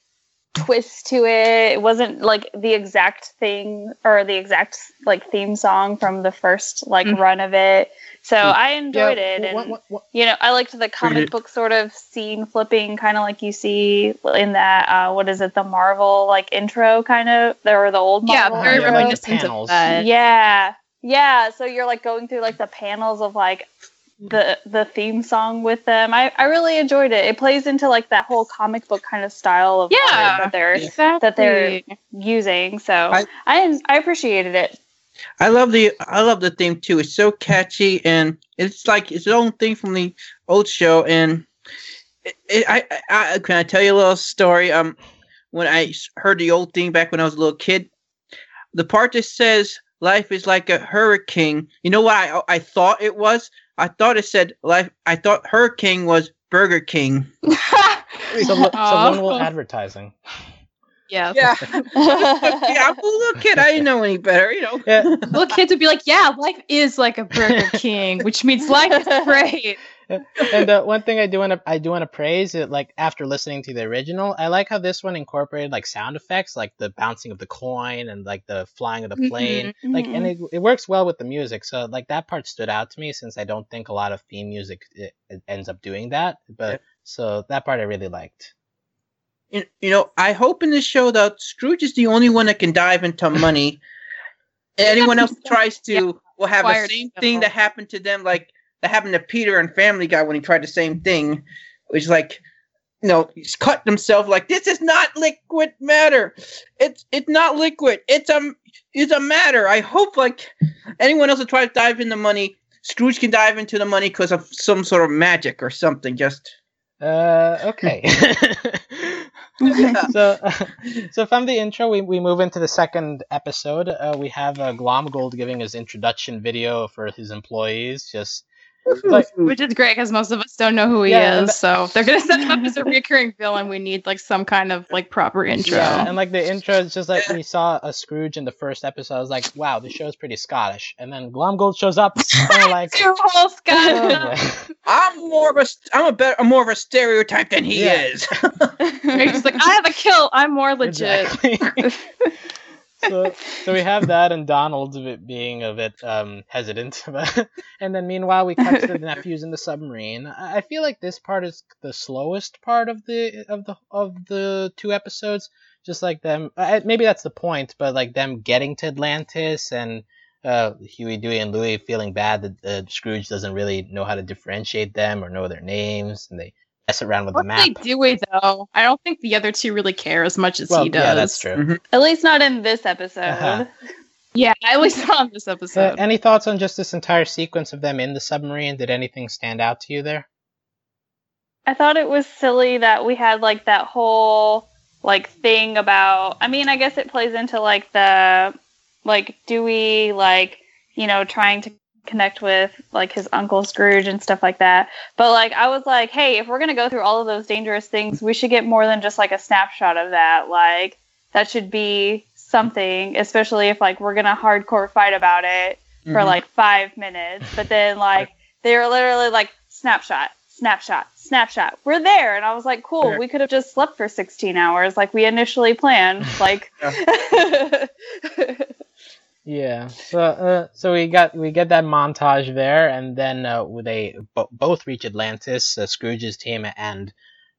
twist to it. It wasn't like the exact thing or the exact like theme song from the first like Mhm. run of it. So I enjoyed Yeah, it, and what- what- what- you know, I liked the comic Read book sort of scene flipping, kind of like you see in that. Uh, what is it? The Marvel like intro, kind of, or the old yeah, Marvel very Yeah, intro? like reminiscent panels. of that. Yeah, yeah. So you're like going through like the panels of like the the theme song with them. I I really enjoyed it. It plays into like that whole comic book kind of style of Yeah. that they're Exactly. that they're using. So I- I I, appreciated it. I love the I love the theme too. It's so catchy and it's like its own thing from the old show. And it, it, I, I I- can I tell you a little story? Um, when I heard the old thing back when I was a little kid, the part that says "life is like a hurricane." You know what I I thought it was? I thought it said life. I thought hurricane was Burger King. So, li- so Oh. Advertising. Yeah. Yeah, yeah. I'm a little kid. I didn't know any better. You know. Yeah, Little kids would be like, "Yeah, life is like a Burger King," which means life is great. and uh, one thing I do want to I do want to praise it. Like after listening to the original, I like how this one incorporated like sound effects, like the bouncing of the coin and like the flying of the plane. Like, and it, it works well with the music. So like that part stood out to me since I don't think a lot of theme music it, it ends up doing that. But Yeah. so that part I really liked. You you know, I hope in this show that Scrooge is the only one that can dive into money. Anyone else tries to Yeah. will have the same thing that happened to them, like that happened to Peter and Family Guy when he tried the same thing, which is like, you know, he's cut himself like this is not liquid matter. It's it's not liquid. It's a it's a matter. I hope like anyone else that tries to dive into money, Scrooge can dive into the money because of some sort of magic or something. Just Uh, okay. so, so from the intro, we, we move into the second episode. Uh, we have uh, Glomgold giving his introduction video for his employees. Just like Which is great because most of us don't know who he Yeah, and is. So they're gonna set him up as a recurring villain, we need like some kind of like proper intro. yeah, and like the intro is just like we saw a Scrooge in the first episode. I was like, wow, this show's pretty Scottish. And then Glomgold shows up, and we're like, Two whole oh, I'm more of a st- I'm a better I'm more of a stereotype than he Yeah. is. He's like, I have a kill. I'm more legit. Exactly. So, so we have that, and Donald being a bit um, hesitant. and then meanwhile, we cut to the nephews in the submarine. I feel like this part is the slowest part of the of the of the two episodes. Just like them, maybe that's the point, but like them getting to Atlantis and uh, Huey, Dewey, and Louie feeling bad that uh, Scrooge doesn't really know how to differentiate them or know their names, and they mess around with the What map. they do it though? I don't think the other two really care as much as well, he does. yeah, that's true. At least not in this episode. Uh-huh. Yeah, at least not on this Uh, episode. any thoughts on just this entire sequence of them in the submarine? Did anything stand out to you there? I thought it was silly that we had like that whole like thing about I mean, I guess it plays into like the like Dewey like, you know, trying to connect with like his uncle Scrooge and stuff like that. But like I was like, hey, if we're going to go through all of those dangerous things, we should get more than just like a snapshot of that. Like that should be something, especially if like we're going to hardcore fight about it for Mhm. like 5 minutes. But then like they were literally like snapshot, snapshot, snapshot. We're there. And I was like, cool, Yeah. we could have just slept for 16 hours like we initially planned. Like, Yeah. So, uh, so we got we get that montage there, and then uh, they bo- both reach Atlantis, uh, Scrooge's team and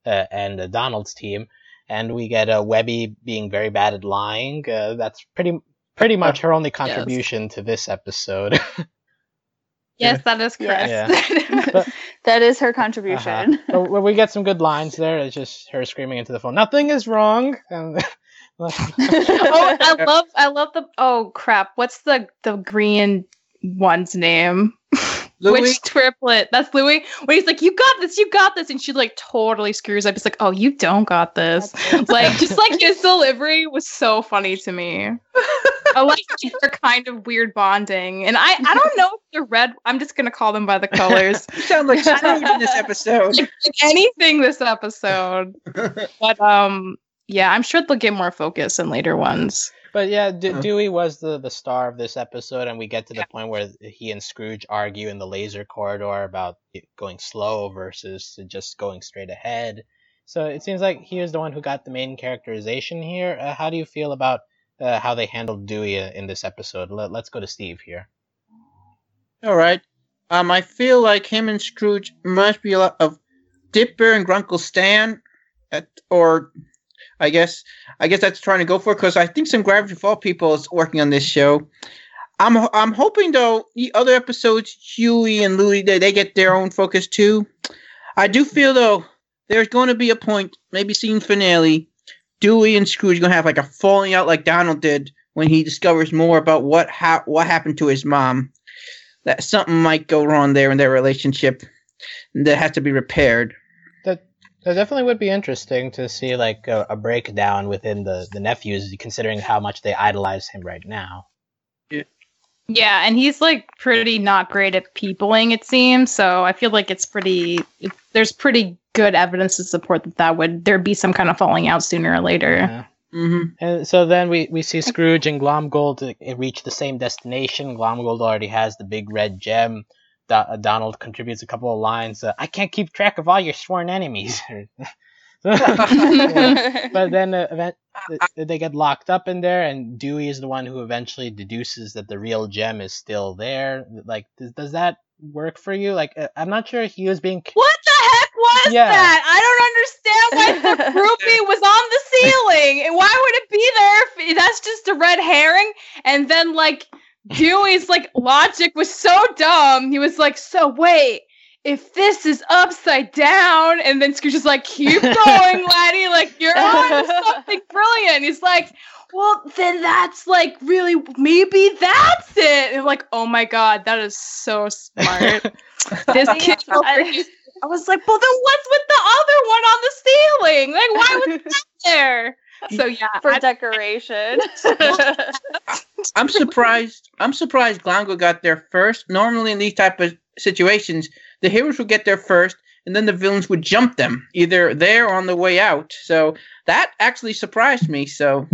uh, and uh, Donald's team, and we get uh, Webby being very bad at lying. Uh, that's pretty pretty much her only contribution to this episode. yes, that is Yeah. correct. But- that is her contribution. Uh-huh. But when we get some good lines there. It's just her screaming into the phone, "Nothing is wrong." And oh, I love, I love the. Oh crap! What's the the green one's name? Louie? Which triplet? That's Louie. When he's like, "You got this, you got this," and she like totally screws up. It's like, "Oh, you don't got this." like just like his delivery was so funny to me. I like their kind of weird bonding, and I I don't know if the red. I'm just gonna call them by the colors. You sound like Scrooge in this episode. like, like anything this episode, but um, yeah, I'm sure they'll get more focus in later ones. But yeah, De- Uh. Dewey was the, the star of this episode, and we get to the point where he and Scrooge argue in the laser corridor about going slow versus just going straight ahead. So it seems like he was the one who got the main characterization here. Uh, how do you feel about uh, how they handled Dewey uh, in this episode? Let, let's go to Steve here. All right. Um, I feel like him and Scrooge must be a lot of Dipper and Grunkle Stan, at, or I guess I guess that's trying to go for because I think some Gravity Fall people is working on this show. I'm I'm hoping though the other episodes, Huey and Louie, they, they get their own focus too. I do feel though there's going to be a point, maybe season finale, Dewey and Scrooge gonna have like a falling out like Donald did when he discovers more about what ha- what happened to his mom that something might go wrong there in their relationship that has to be repaired. That that definitely would be interesting to see like a, a breakdown within the the nephews, considering how much they idolize him right now. Yeah, and he's like pretty not great at peopling, it seems. So I feel like it's pretty. It, there's pretty good evidence to support that that would there be some kind of falling out sooner or later. Yeah. Mm-hmm. And so then we, we see Scrooge and Glomgold uh, reach the same destination. Glomgold already has the big red gem. Do- Donald contributes a couple of lines. Uh, I can't keep track of all your sworn enemies. Yeah. but then uh, event- th- they get locked up in there, and Dewey is the one who eventually deduces that the real gem is still there. Like, does, does that work for you? Like, uh, I'm not sure he was being. What the heck was Yeah. that? I don't understand why the groupie was on the ceiling. And why would it be there if that's just a red herring? And then like Dewey's like logic was so dumb. He was like, so wait, if this is upside down, and then Scrooge is like, keep going, laddie, like you're on something brilliant. He's like, well, then that's like really maybe that's it. And I'm like, oh my god, that is so smart. this kid I- I was like, well, then what's with the other one on the ceiling? Like, why was that there? So yeah, for I- decoration. I'm surprised. I'm surprised Glango got there first. Normally, in these type of situations, the heroes would get there first, and then the villains would jump them, either there or on the way out. So that actually surprised me. So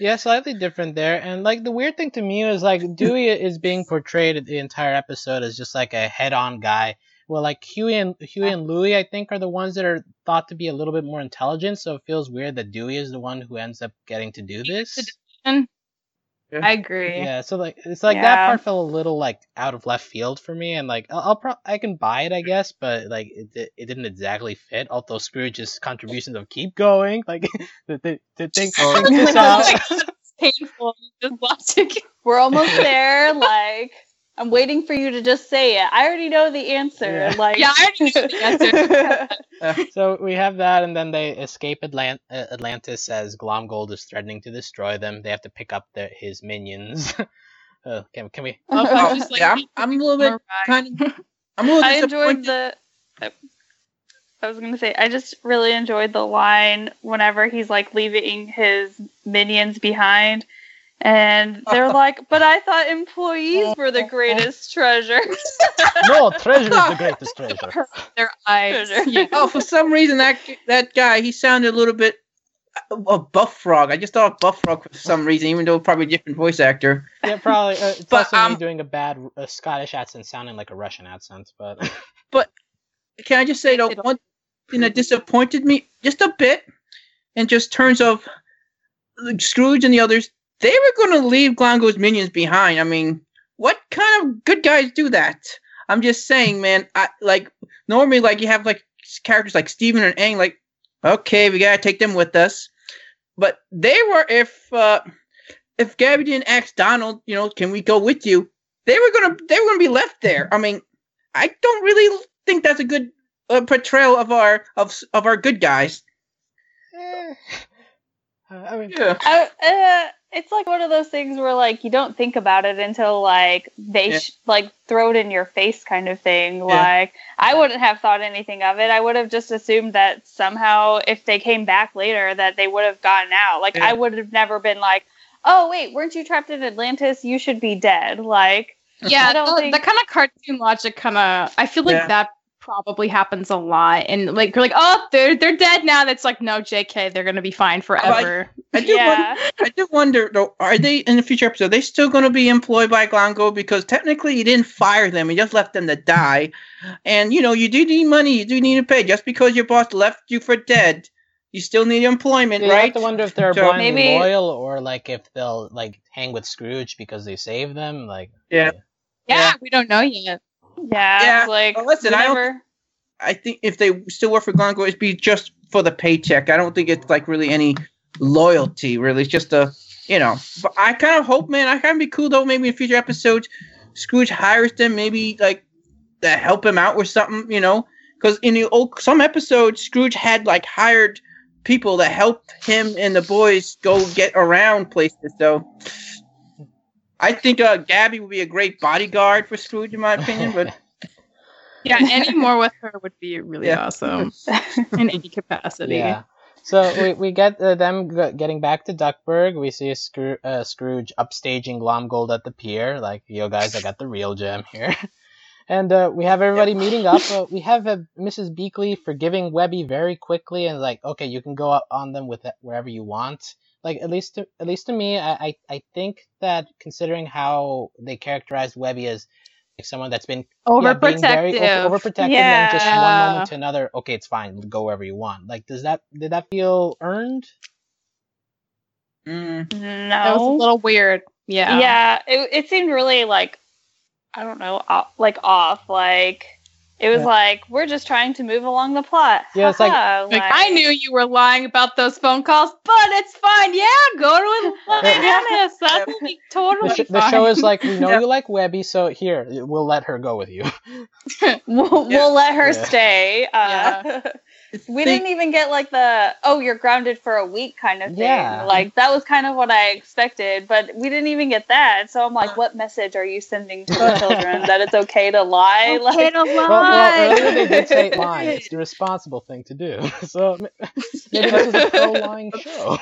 Yeah, slightly different there. And like the weird thing to me is like Dewey is being portrayed the entire episode as just like a head-on guy. Well, like Huey and Huey and Louie, I think, are the ones that are thought to be a little bit more intelligent. So it feels weird that Dewey is the one who ends up getting to do this. I agree. Yeah, so like it's like that part felt a little like out of left field for me, and like I'll, I'll pro- I can buy it, I guess, but like it it didn't exactly fit. Although Scrooge's contributions of keep going, like the the, the think, Oh. think this out. Painful. Just watching. We're almost there. Like, I'm waiting for you to just say it. I already know the answer. Yeah. Like, Yeah, I already know the answer. So we have that, and then they escape Atlant- uh, Atlantis as Glomgold is threatening to destroy them. They have to pick up their, his minions. uh, can, can we? Love how she's like, yeah, I'm, I'm a little bit kind of. I'm a little I enjoyed the. I was gonna say I just really enjoyed the line whenever he's like leaving his minions behind, and they're like, "But I thought employees were the greatest treasure." No, treasure is the greatest treasure. their eyes. Yeah. Oh, for some reason that that guy he sounded a little bit a Buff Frog. I just thought Buff Frog for some reason, even though probably a different voice actor. Yeah, probably. Uh, it's But, also me um, doing a bad uh, Scottish accent, sounding like a Russian accent, but. but Can I just say though, one thing that disappointed me just a bit, in just terms of Scrooge and the others, they were going to leave Glongo's minions behind. I mean, what kind of good guys do that? I'm just saying, man. I like normally like you have like characters like Steven and Aang, like okay, we gotta take them with us. But they were if uh if Gabby didn't ask Donald, you know, can we go with you? They were gonna they were gonna be left there. I mean, I don't really think that's a good uh, portrayal of our of of our good guys. Eh. Uh, I mean, Yeah. I, uh, it's like one of those things where like you don't think about it until like they Yeah. sh- like throw it in your face kind of thing. Like I wouldn't have thought anything of it. I would have just assumed that somehow if they came back later that they would have gotten out. Like Yeah. I would have never been like, "Oh wait, weren't you trapped in Atlantis? You should be dead." Like, Yeah, the, think- the kind of cartoon logic kind of. I feel like Yeah. that probably happens a lot, and like you're like, oh, they're they're dead now. That's like, no, J.K., they're gonna be fine forever. I do yeah, wonder, I do wonder though, are they in the future episode? Are they still going to be employed by Glongo because technically you didn't fire them, you just left them to die, and you know you do need money, you do need to pay. Just because your boss left you for dead, you still need employment, You right? have to wonder if they're So- blindly Maybe- loyal or like if they'll like hang with Scrooge because they saved them. Like, Yeah. yeah, Yeah. we don't know yet. Yeah. Yeah, it's Like, well, listen, I don't- I think if they still work for Glongo, it'd be just for the paycheck. I don't think it's like really any loyalty. Really, it's just a you know. But I kind of hope, man. I kind of be cool though. Maybe in future episodes, Scrooge hires them. Maybe like to help him out with something. You know, because in the old some episodes, Scrooge had like hired people that helped him and the boys go get around places. So. I think uh, Gabby would be a great bodyguard for Scrooge, in my opinion. But Yeah, any more with her would be really Yeah. awesome in any capacity. yeah. So we, we get uh, them g- getting back to Duckburg. We see Scroo- uh, Scrooge upstaging Glomgold at the pier, like, yo guys, I got the real gem here. and uh, we have everybody meeting up. Uh, we have uh, Mrs. Beakley forgiving Webby very quickly and like, okay, you can go up on them with it wherever you want. Like at least to, at least to me, I, I I think that considering how they characterized Webby as like someone that's been yeah, being very Overprotective. over, overprotective and just one moment to another okay it's fine go wherever you want like does that did that feel earned mm, That was a little weird. Yeah. Yeah, it, it seemed really like I don't know, off, like off. Like it was Yeah. like we're just trying to move along the plot. Yeah, it's like- Haha, Like, I knew you were lying about those phone calls, but it's fine. Yeah, go to Atlantis. That will be the, totally sh- the show is like we know Yeah. you like Webby so here we'll let her go with you we'll, Yeah. we'll let her Yeah. stay. Uh, we They- didn't even get like the oh you're grounded for a week kind of thing. Yeah. Like that was kind of what I expected, but we didn't even get that. So I'm like, what message are you sending to the children that it's okay to lie? Okay Like, to well, well earlier they did say lie. lying it's the responsible thing to do so maybe this is a pro lying show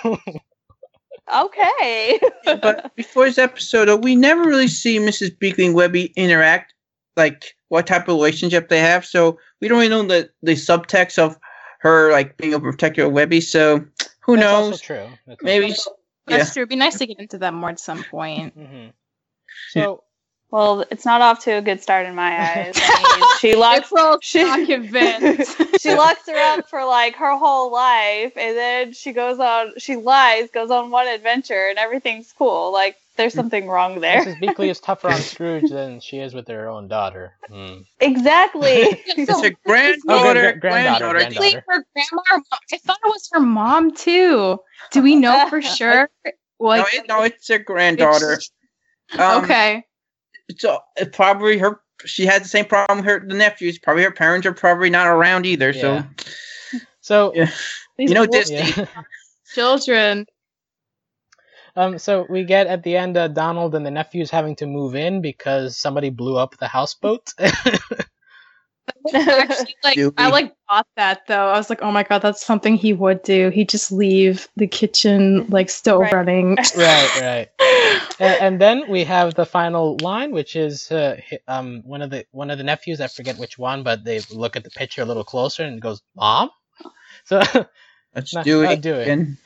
okay. but before this episode, uh, we never really see Mrs. Beakley and Webby interact, like what type of relationship they have. So we don't really know the, the subtext of her like being able to protect of Webby. So who That's also knows? true That's Maybe. also Yeah. That's true. It'd be nice to get into that more at some point. true. Mhm. so Well, it's not off to a good start in my eyes. I mean, she locks April's she- convinced. she locks her up for like her whole life, and then she goes on. She lies, goes on one adventure, and everything's cool. Like there's something wrong there. Mrs. Beakley is tougher on Scrooge than she is with her own daughter Hmm. Exactly. It's her Oh, granddaughter. gra- granddaughter, granddaughter. I think. Her grandma or? I thought it was her mom too. Do we know for sure? No, it, no, it's her granddaughter. Um, okay. So it probably her. She had the same problem with her the nephews. Probably her parents are probably not around either. So so Yeah. you know Disney. yeah. Children. Um, so we get at the end uh, Donald and the nephews having to move in because somebody blew up the houseboat. Actually, like Do I like thought that though. I was like, oh my god, that's something he would do. He'd just leave the kitchen like still Right. running. right, right. And, and then we have the final line, which is uh, um one of the one of the nephews. I forget which one, but they look at the picture a little closer and goes, "Mom." So, so let's Nah, do I'll it. do it. And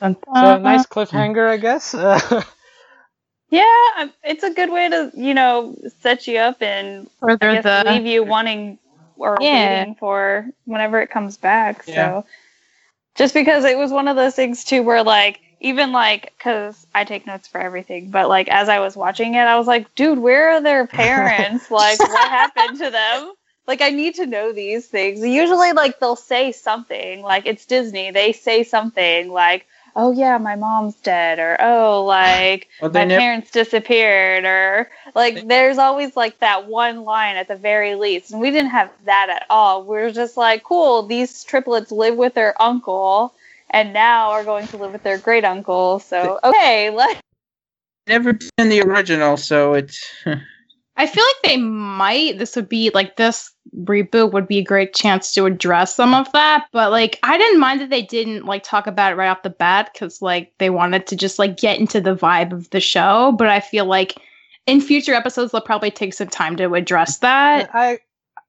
nice cliffhanger, I guess. Yeah, um, it's a good way to you know set you up and I guess the leave you wanting or Yeah. waiting for whenever it comes back. Yeah. So just because it was one of those things too, where like even like because I take notes for everything, but like as I was watching it, I was like, dude, where are their parents? like, what happened to them? Like, I need to know these things. Usually, like they'll say something. Like it's Disney, they say something like. Oh yeah, my mom's dead, or oh, like well, my they never. parents disappeared or like there's always like that one line at the very least and we didn't have that at all We are just like cool these triplets live with their uncle and now are going to live with their great uncle so okay like never did in the original, so it's I feel like they might. This would be like this. Reboot would be a great chance to address some of that. But like, I didn't mind that they didn't like talk about it right off the bat because like they wanted to just like get into the vibe of the show. But I feel like in future episodes they'll probably take some time to address that. I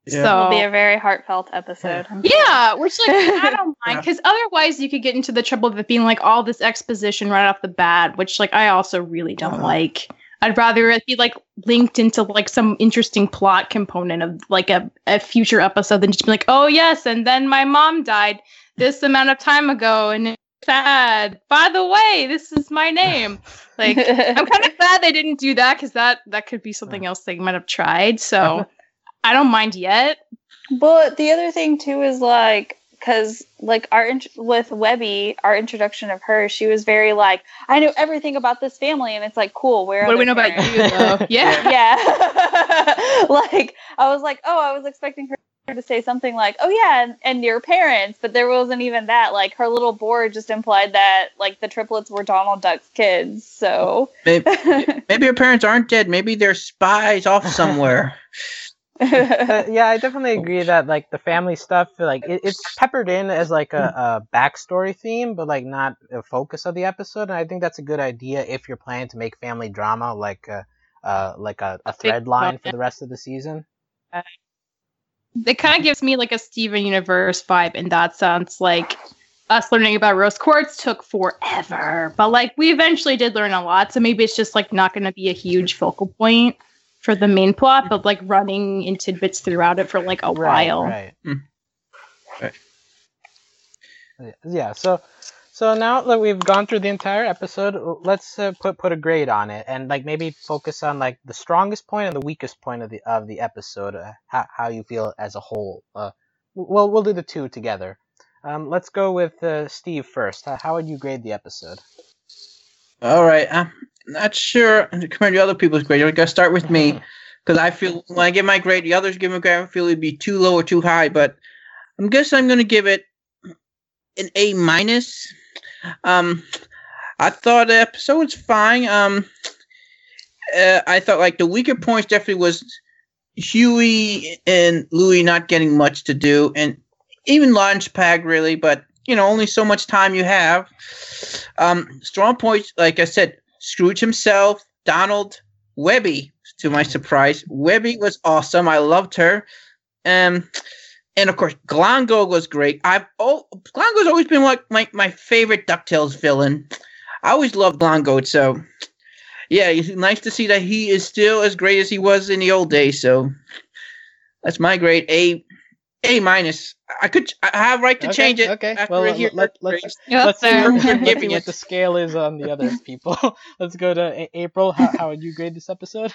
Yeah. So It'll be a very heartfelt episode. I'm yeah, which like I don't mind because otherwise you could get into the trouble of it being like all this exposition right off the bat, which like I also really don't Uh-huh. like. I'd rather it be like linked into like some interesting plot component of like a, a future episode than just be like, oh yes, and then my mom died this amount of time ago and it's sad. By the way, this is my name. Like I'm kind of glad they didn't do that because that that could be something else they might have tried. So I don't mind yet. But the other thing too is like, because like our int- with Webby, our introduction of her, she was very like, I know everything about this family, and it's like, cool. Where are What do we know their about you though? Yeah. yeah. like I was like, oh, I was expecting her to say something like, oh yeah, and, and your parents, but there wasn't even that. Like her little board just implied that like the triplets were Donald Duck's kids. So. Maybe, maybe her parents aren't dead. Maybe they're spies off somewhere. Uh, yeah, I definitely agree that like the family stuff, like it, it's peppered in as like a, a backstory theme, but like not a focus of the episode. And I think that's a good idea if you're planning to make family drama like a, uh, like a, a thread line for the rest of the season. it kind of gives me like a Steven Universe vibe in that sense. Like us learning about rose quartz took forever, but like we eventually did learn a lot. So maybe it's just like not going to be a huge focal point for the main plot, but like running in tidbits throughout it for like a while. Right. Mm. Right. Yeah, Yeah. So, so now that we've gone through the entire episode, let's uh, put put a grade on it, and like maybe focus on like the strongest point and the weakest point of the of the episode. Uh, how how you feel as a whole. Uh, we'll we'll do the two together. Um, let's go with uh, Steve first. How, how would you grade the episode? All right, I'm not sure compared to other people's grade. I gotta start with me because I feel when I give my grade, the others give me a grade. I feel it'd be too low or too high, but I'm guess I'm gonna give it an A minus. Um, I thought the episode was fine. Um, uh, I thought like the weaker points definitely was Huey and Louie not getting much to do, and even Launchpad really, but you know only so much time you have. Um, strong points, like I said, Scrooge himself, Donald, Webby. To my surprise, Webby was awesome. I loved her. Um, and of course, Glongo was great. I've oh, Glongo's always been like my, my favorite DuckTales villain. I always loved Glongo. So, yeah, it's nice to see that he is still as great as he was in the old days. So, that's my grade. A A minus. I could I have right to Okay, change it. okay. after Well, I hear let- her let's- grades. Let's see, that's what, fair. let's see Giving what it. the scale is on the other people. let's go to A- April. How, how would you grade this episode?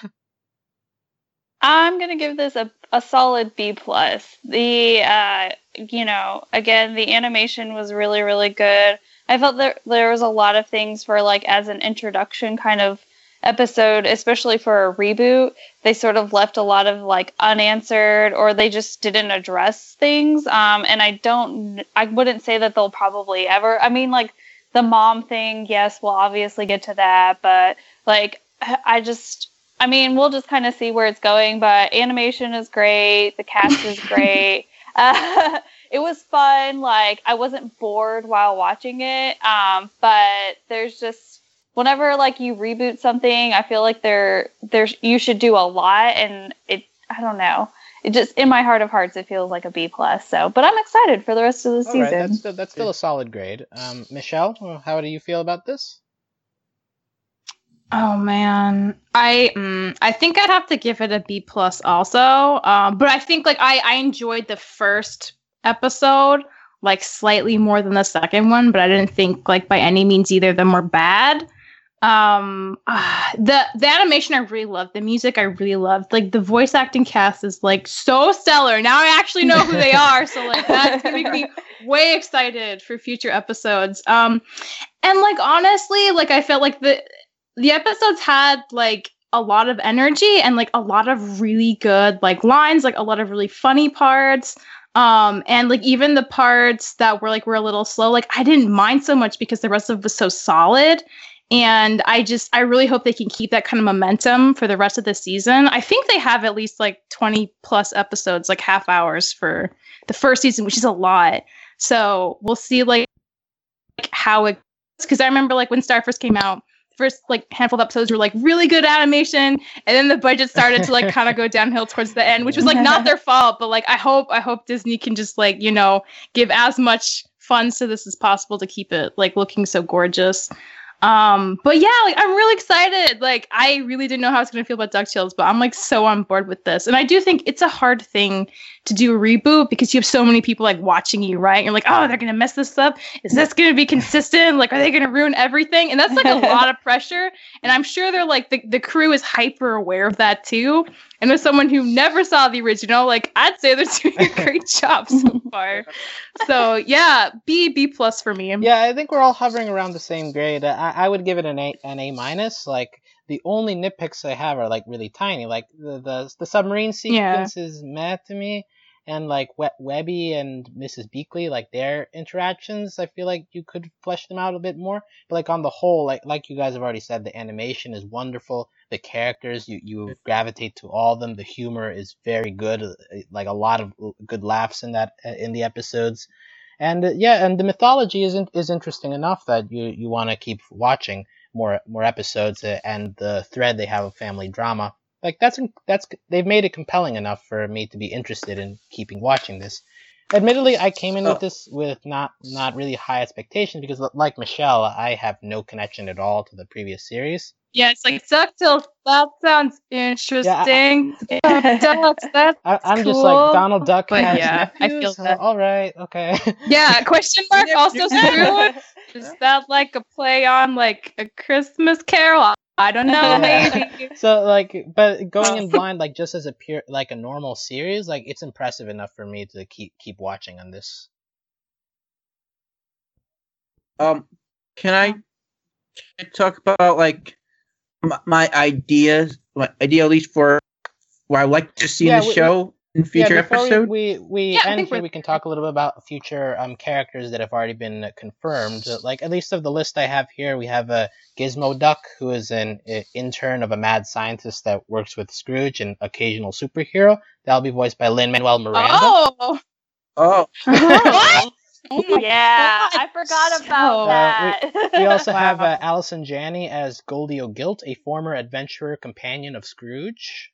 I'm gonna give this a, a solid B plus. The uh, you know, again, the animation was really really good. I felt that there was a lot of things for like as an introduction kind of episode, especially for a reboot. They sort of left a lot of like unanswered, or they just didn't address things. Um, and I don't, I wouldn't say that they'll probably ever. I mean, like the mom thing, yes, we'll obviously get to that, but like I just I mean, we'll just kind of see where it's going, but animation is great. The cast is great. Uh, it was fun. Like, I wasn't bored while watching it. Um, but there's just, whenever like you reboot something, I feel like there, there's, you should do a lot. And it, I don't know. It just, in my heart of hearts, it feels like a B plus. So, but I'm excited for the rest of the All right, season. that's still, that's still a solid grade. Um, Michelle, how do you feel about this? Oh man, I mm, I think I'd have to give it a B plus also. Um, but I think like I I enjoyed the first episode like slightly more than the second one, but I didn't think like by any means either of them were bad. Um, ah, the the animation I really loved. The music I really loved. Like the voice acting cast is like so stellar. Now I actually know who they are, so like that's gonna make me way excited for future episodes. Um, and like honestly, like I felt like the the episodes had like a lot of energy and like a lot of really good like lines, like a lot of really funny parts. Um, and like even the parts that were like were a little slow, like I didn't mind so much because the rest of it was so solid. And I just, I really hope they can keep that kind of momentum for the rest of the season. I think they have at least like 20 plus episodes, like half hours for the first season, which is a lot. So we'll see like, like how it, because I remember like when Star first came out, first like handful of episodes were like really good animation and then the budget started to like kind of go downhill towards the end which was like not their fault but like i hope i hope disney can just like you know give as much funds to this as possible to keep it like looking so gorgeous um, but yeah, like I'm really excited. Like I really didn't know how I was gonna feel about DuckTales, but I'm like so on board with this. And I do think it's a hard thing to do a reboot because you have so many people like watching you, right? You're like, oh, they're gonna mess this up. Is this gonna be consistent? Like, are they gonna ruin everything? And that's like a lot of pressure. And I'm sure they're like the, the crew is hyper aware of that too. And as someone who never saw the original, like I'd say they're doing a great job so far. So yeah, B B plus for me. Yeah, I think we're all hovering around the same grade. I, I would give it an A an A minus. Like the only nitpicks I have are like really tiny. Like the the, the submarine sequence yeah. is meh to me and like Webby and Mrs. Beakley, like their interactions, I feel like you could flesh them out a bit more. But like on the whole, like like you guys have already said, the animation is wonderful. The characters, you you gravitate to all of them. The humor is very good, uh, like a lot of good laughs in that uh, in the episodes. And uh, yeah, and the mythology isn't is interesting enough that you you want to keep watching more more episodes. And the thread they have of family drama like that's that's they've made it compelling enough for me to be interested in keeping watching this. Admittedly, I came in with oh. this with not not really high expectations because, like Michelle, I have no connection at all to the previous series. Yeah, it's like DuckTales. That sounds interesting. Yeah, I, Ducks, that's I, am cool. just like Donald Duck. But yeah, nephews? I feel that. All right, okay. Yeah, question mark. also true. Is that like a play on like a Christmas Carol? I don't know, maybe. so like, but going in blind, like just as a pure, like a normal series, like it's impressive enough for me to keep keep watching on this. Um, can I, can I talk about like my, my ideas, my idea at least for what I like to see yeah, in the we, show? in future yeah, episode? We we, we yeah, end here, we can talk a little bit about future um characters that have already been confirmed. Like at least of the list I have here, we have a uh, Gizmo Duck, who is an uh, intern of a mad scientist that works with Scrooge, an occasional superhero. That'll be voiced by Lin Manuel Miranda. Oh. Oh. what? Oh yeah, God. I forgot about uh, that. we, we, also have uh, Allison Janney as Goldie O'Gilt, a former adventurer companion of Scrooge.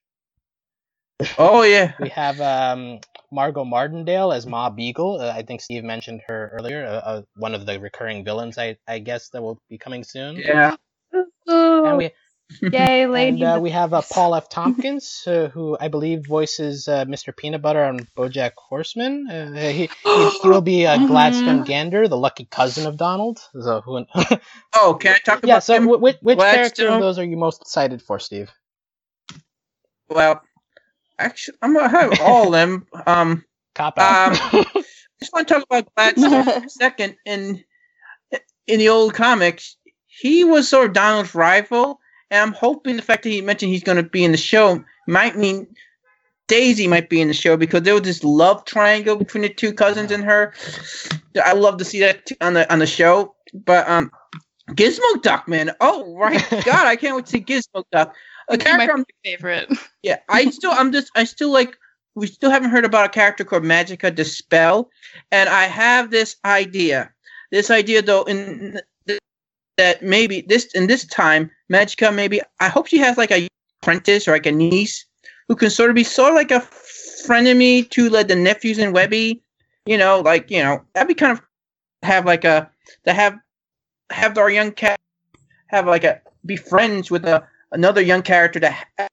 Oh yeah. we have um, Margot Martindale as Ma Beagle. Uh, I think Steve mentioned her earlier. Uh, uh, one of the recurring villains, I I guess, that will be coming soon. Yeah. And we. Yay, lady! And uh, we have uh, Paul F. Tompkins, uh, who I believe voices Mr. Peanut Butter on BoJack Horseman. he, he, he will be mm-hmm. Gladstone Gander, the lucky cousin of Donald. So who? oh, can I talk about? Yeah. So, him? which, which character of those are you most excited for, Steve? Well, actually, I'm gonna have all of them. Um, Cop out. Um, I just want to talk about Gladstone second. In in the old comics, he was sort of Donald's rival, and I'm hoping the fact that he mentioned he's going to be in the show might mean Daisy might be in the show because there was this love triangle between the two cousins and her. I love to see that on the on the show. But um, Gizmo Duck, man, oh right, God, I can't wait to see Gizmo Duck a character my favorite. Yeah, I still, I'm just, I still like. We still haven't heard about a character called Magica De Spell, and I have this idea. This idea, though, in that maybe this in this time, Magica maybe I hope she has like a apprentice or like a niece who can sort of be sort of like a frenemy to like the nephews and Webby. You know, like you know, that'd be kind of have like a to have have our young cat have like a be friends with a another young character that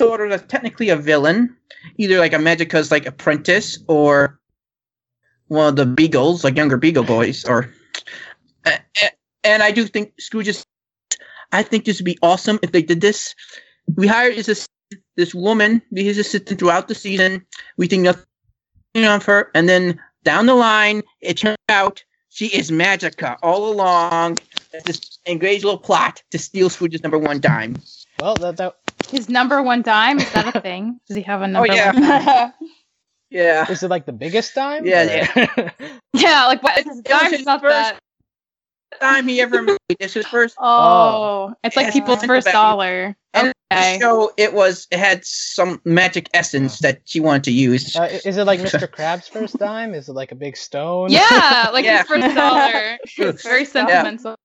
sort of that's technically a villain, either like a Magica's like apprentice or one of the Beagles, like younger Beagle boys, or eh, eh, and I do think Scrooge is. I think this would be awesome if they did this. We hired this this woman be his assistant throughout the season. We think nothing of her, and then down the line, it turns out she is Magica all along. This engaged little plot to steal Scrooge's number one dime. Well, that, that his number one dime is that a thing? Does he have a oh, number? Oh yeah. yeah. Is it like the biggest dime? Yeah, yeah. yeah, like what? His dime is not first, dime he ever made. It's his first Oh, it's like Yes, people's first about it. dollar. And Okay. show. It was it had some magic essence that she wanted to use. Uh, is it like Mr. Krabs' first dime? Is it like a big stone? Yeah, like Yeah. his first dollar. It's very First dollar. sentimental.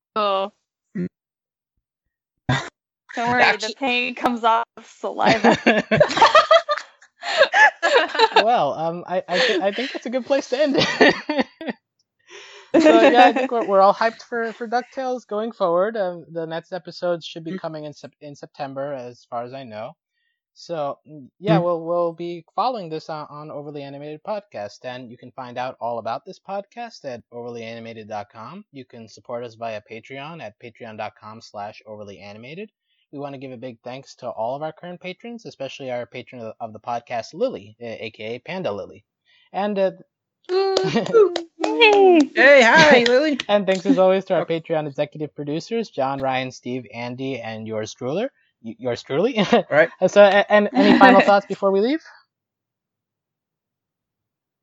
Don't worry, Actually- the pain comes off saliva. well, um, I I, th- I think that's a good place to end it. so yeah, I think we're, we're all hyped for for DuckTales going forward. Um, the next episodes should be coming in sep- in September, as far as I know. So mm, yeah, Mm. we'll we'll be following this on, on Overly Animated Podcast, and you can find out all about this podcast at overlyanimated.com. You can support us via Patreon at patreon.com/slash overlyanimated. We want to give a big thanks to all of our current patrons, especially our patron of, of the podcast, Lily, aka Panda Lily, and uh, Yay! Hey, hi, Lily. and thanks as always to our Patreon executive producers, John, Ryan, Steve, Andy, and yours truly. Yours truly. Right. so, a- and any final thoughts before we leave?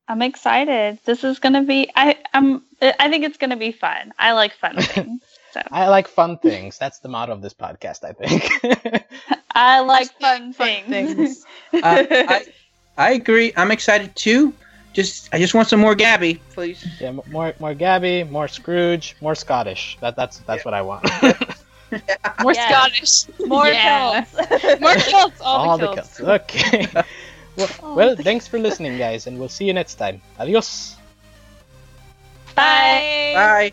I'm excited. This is gonna be. I I'm. I think it's gonna be fun. I like fun things. So I like fun things. That's the motto of this podcast, I think. I like fun, Fun things. things. Uh, I I agree. I'm excited too. Just I just want some more Gabby, please. yeah, more more Gabby, more Scrooge, more Scottish. That that's that's what I want. More Yes. Scottish. More Yeah. kills. More kilts. All, All the the kilts. kills. Okay. well, All well, the thanks for listening, guys, and we'll see you next time. Adios. Bye. Bye.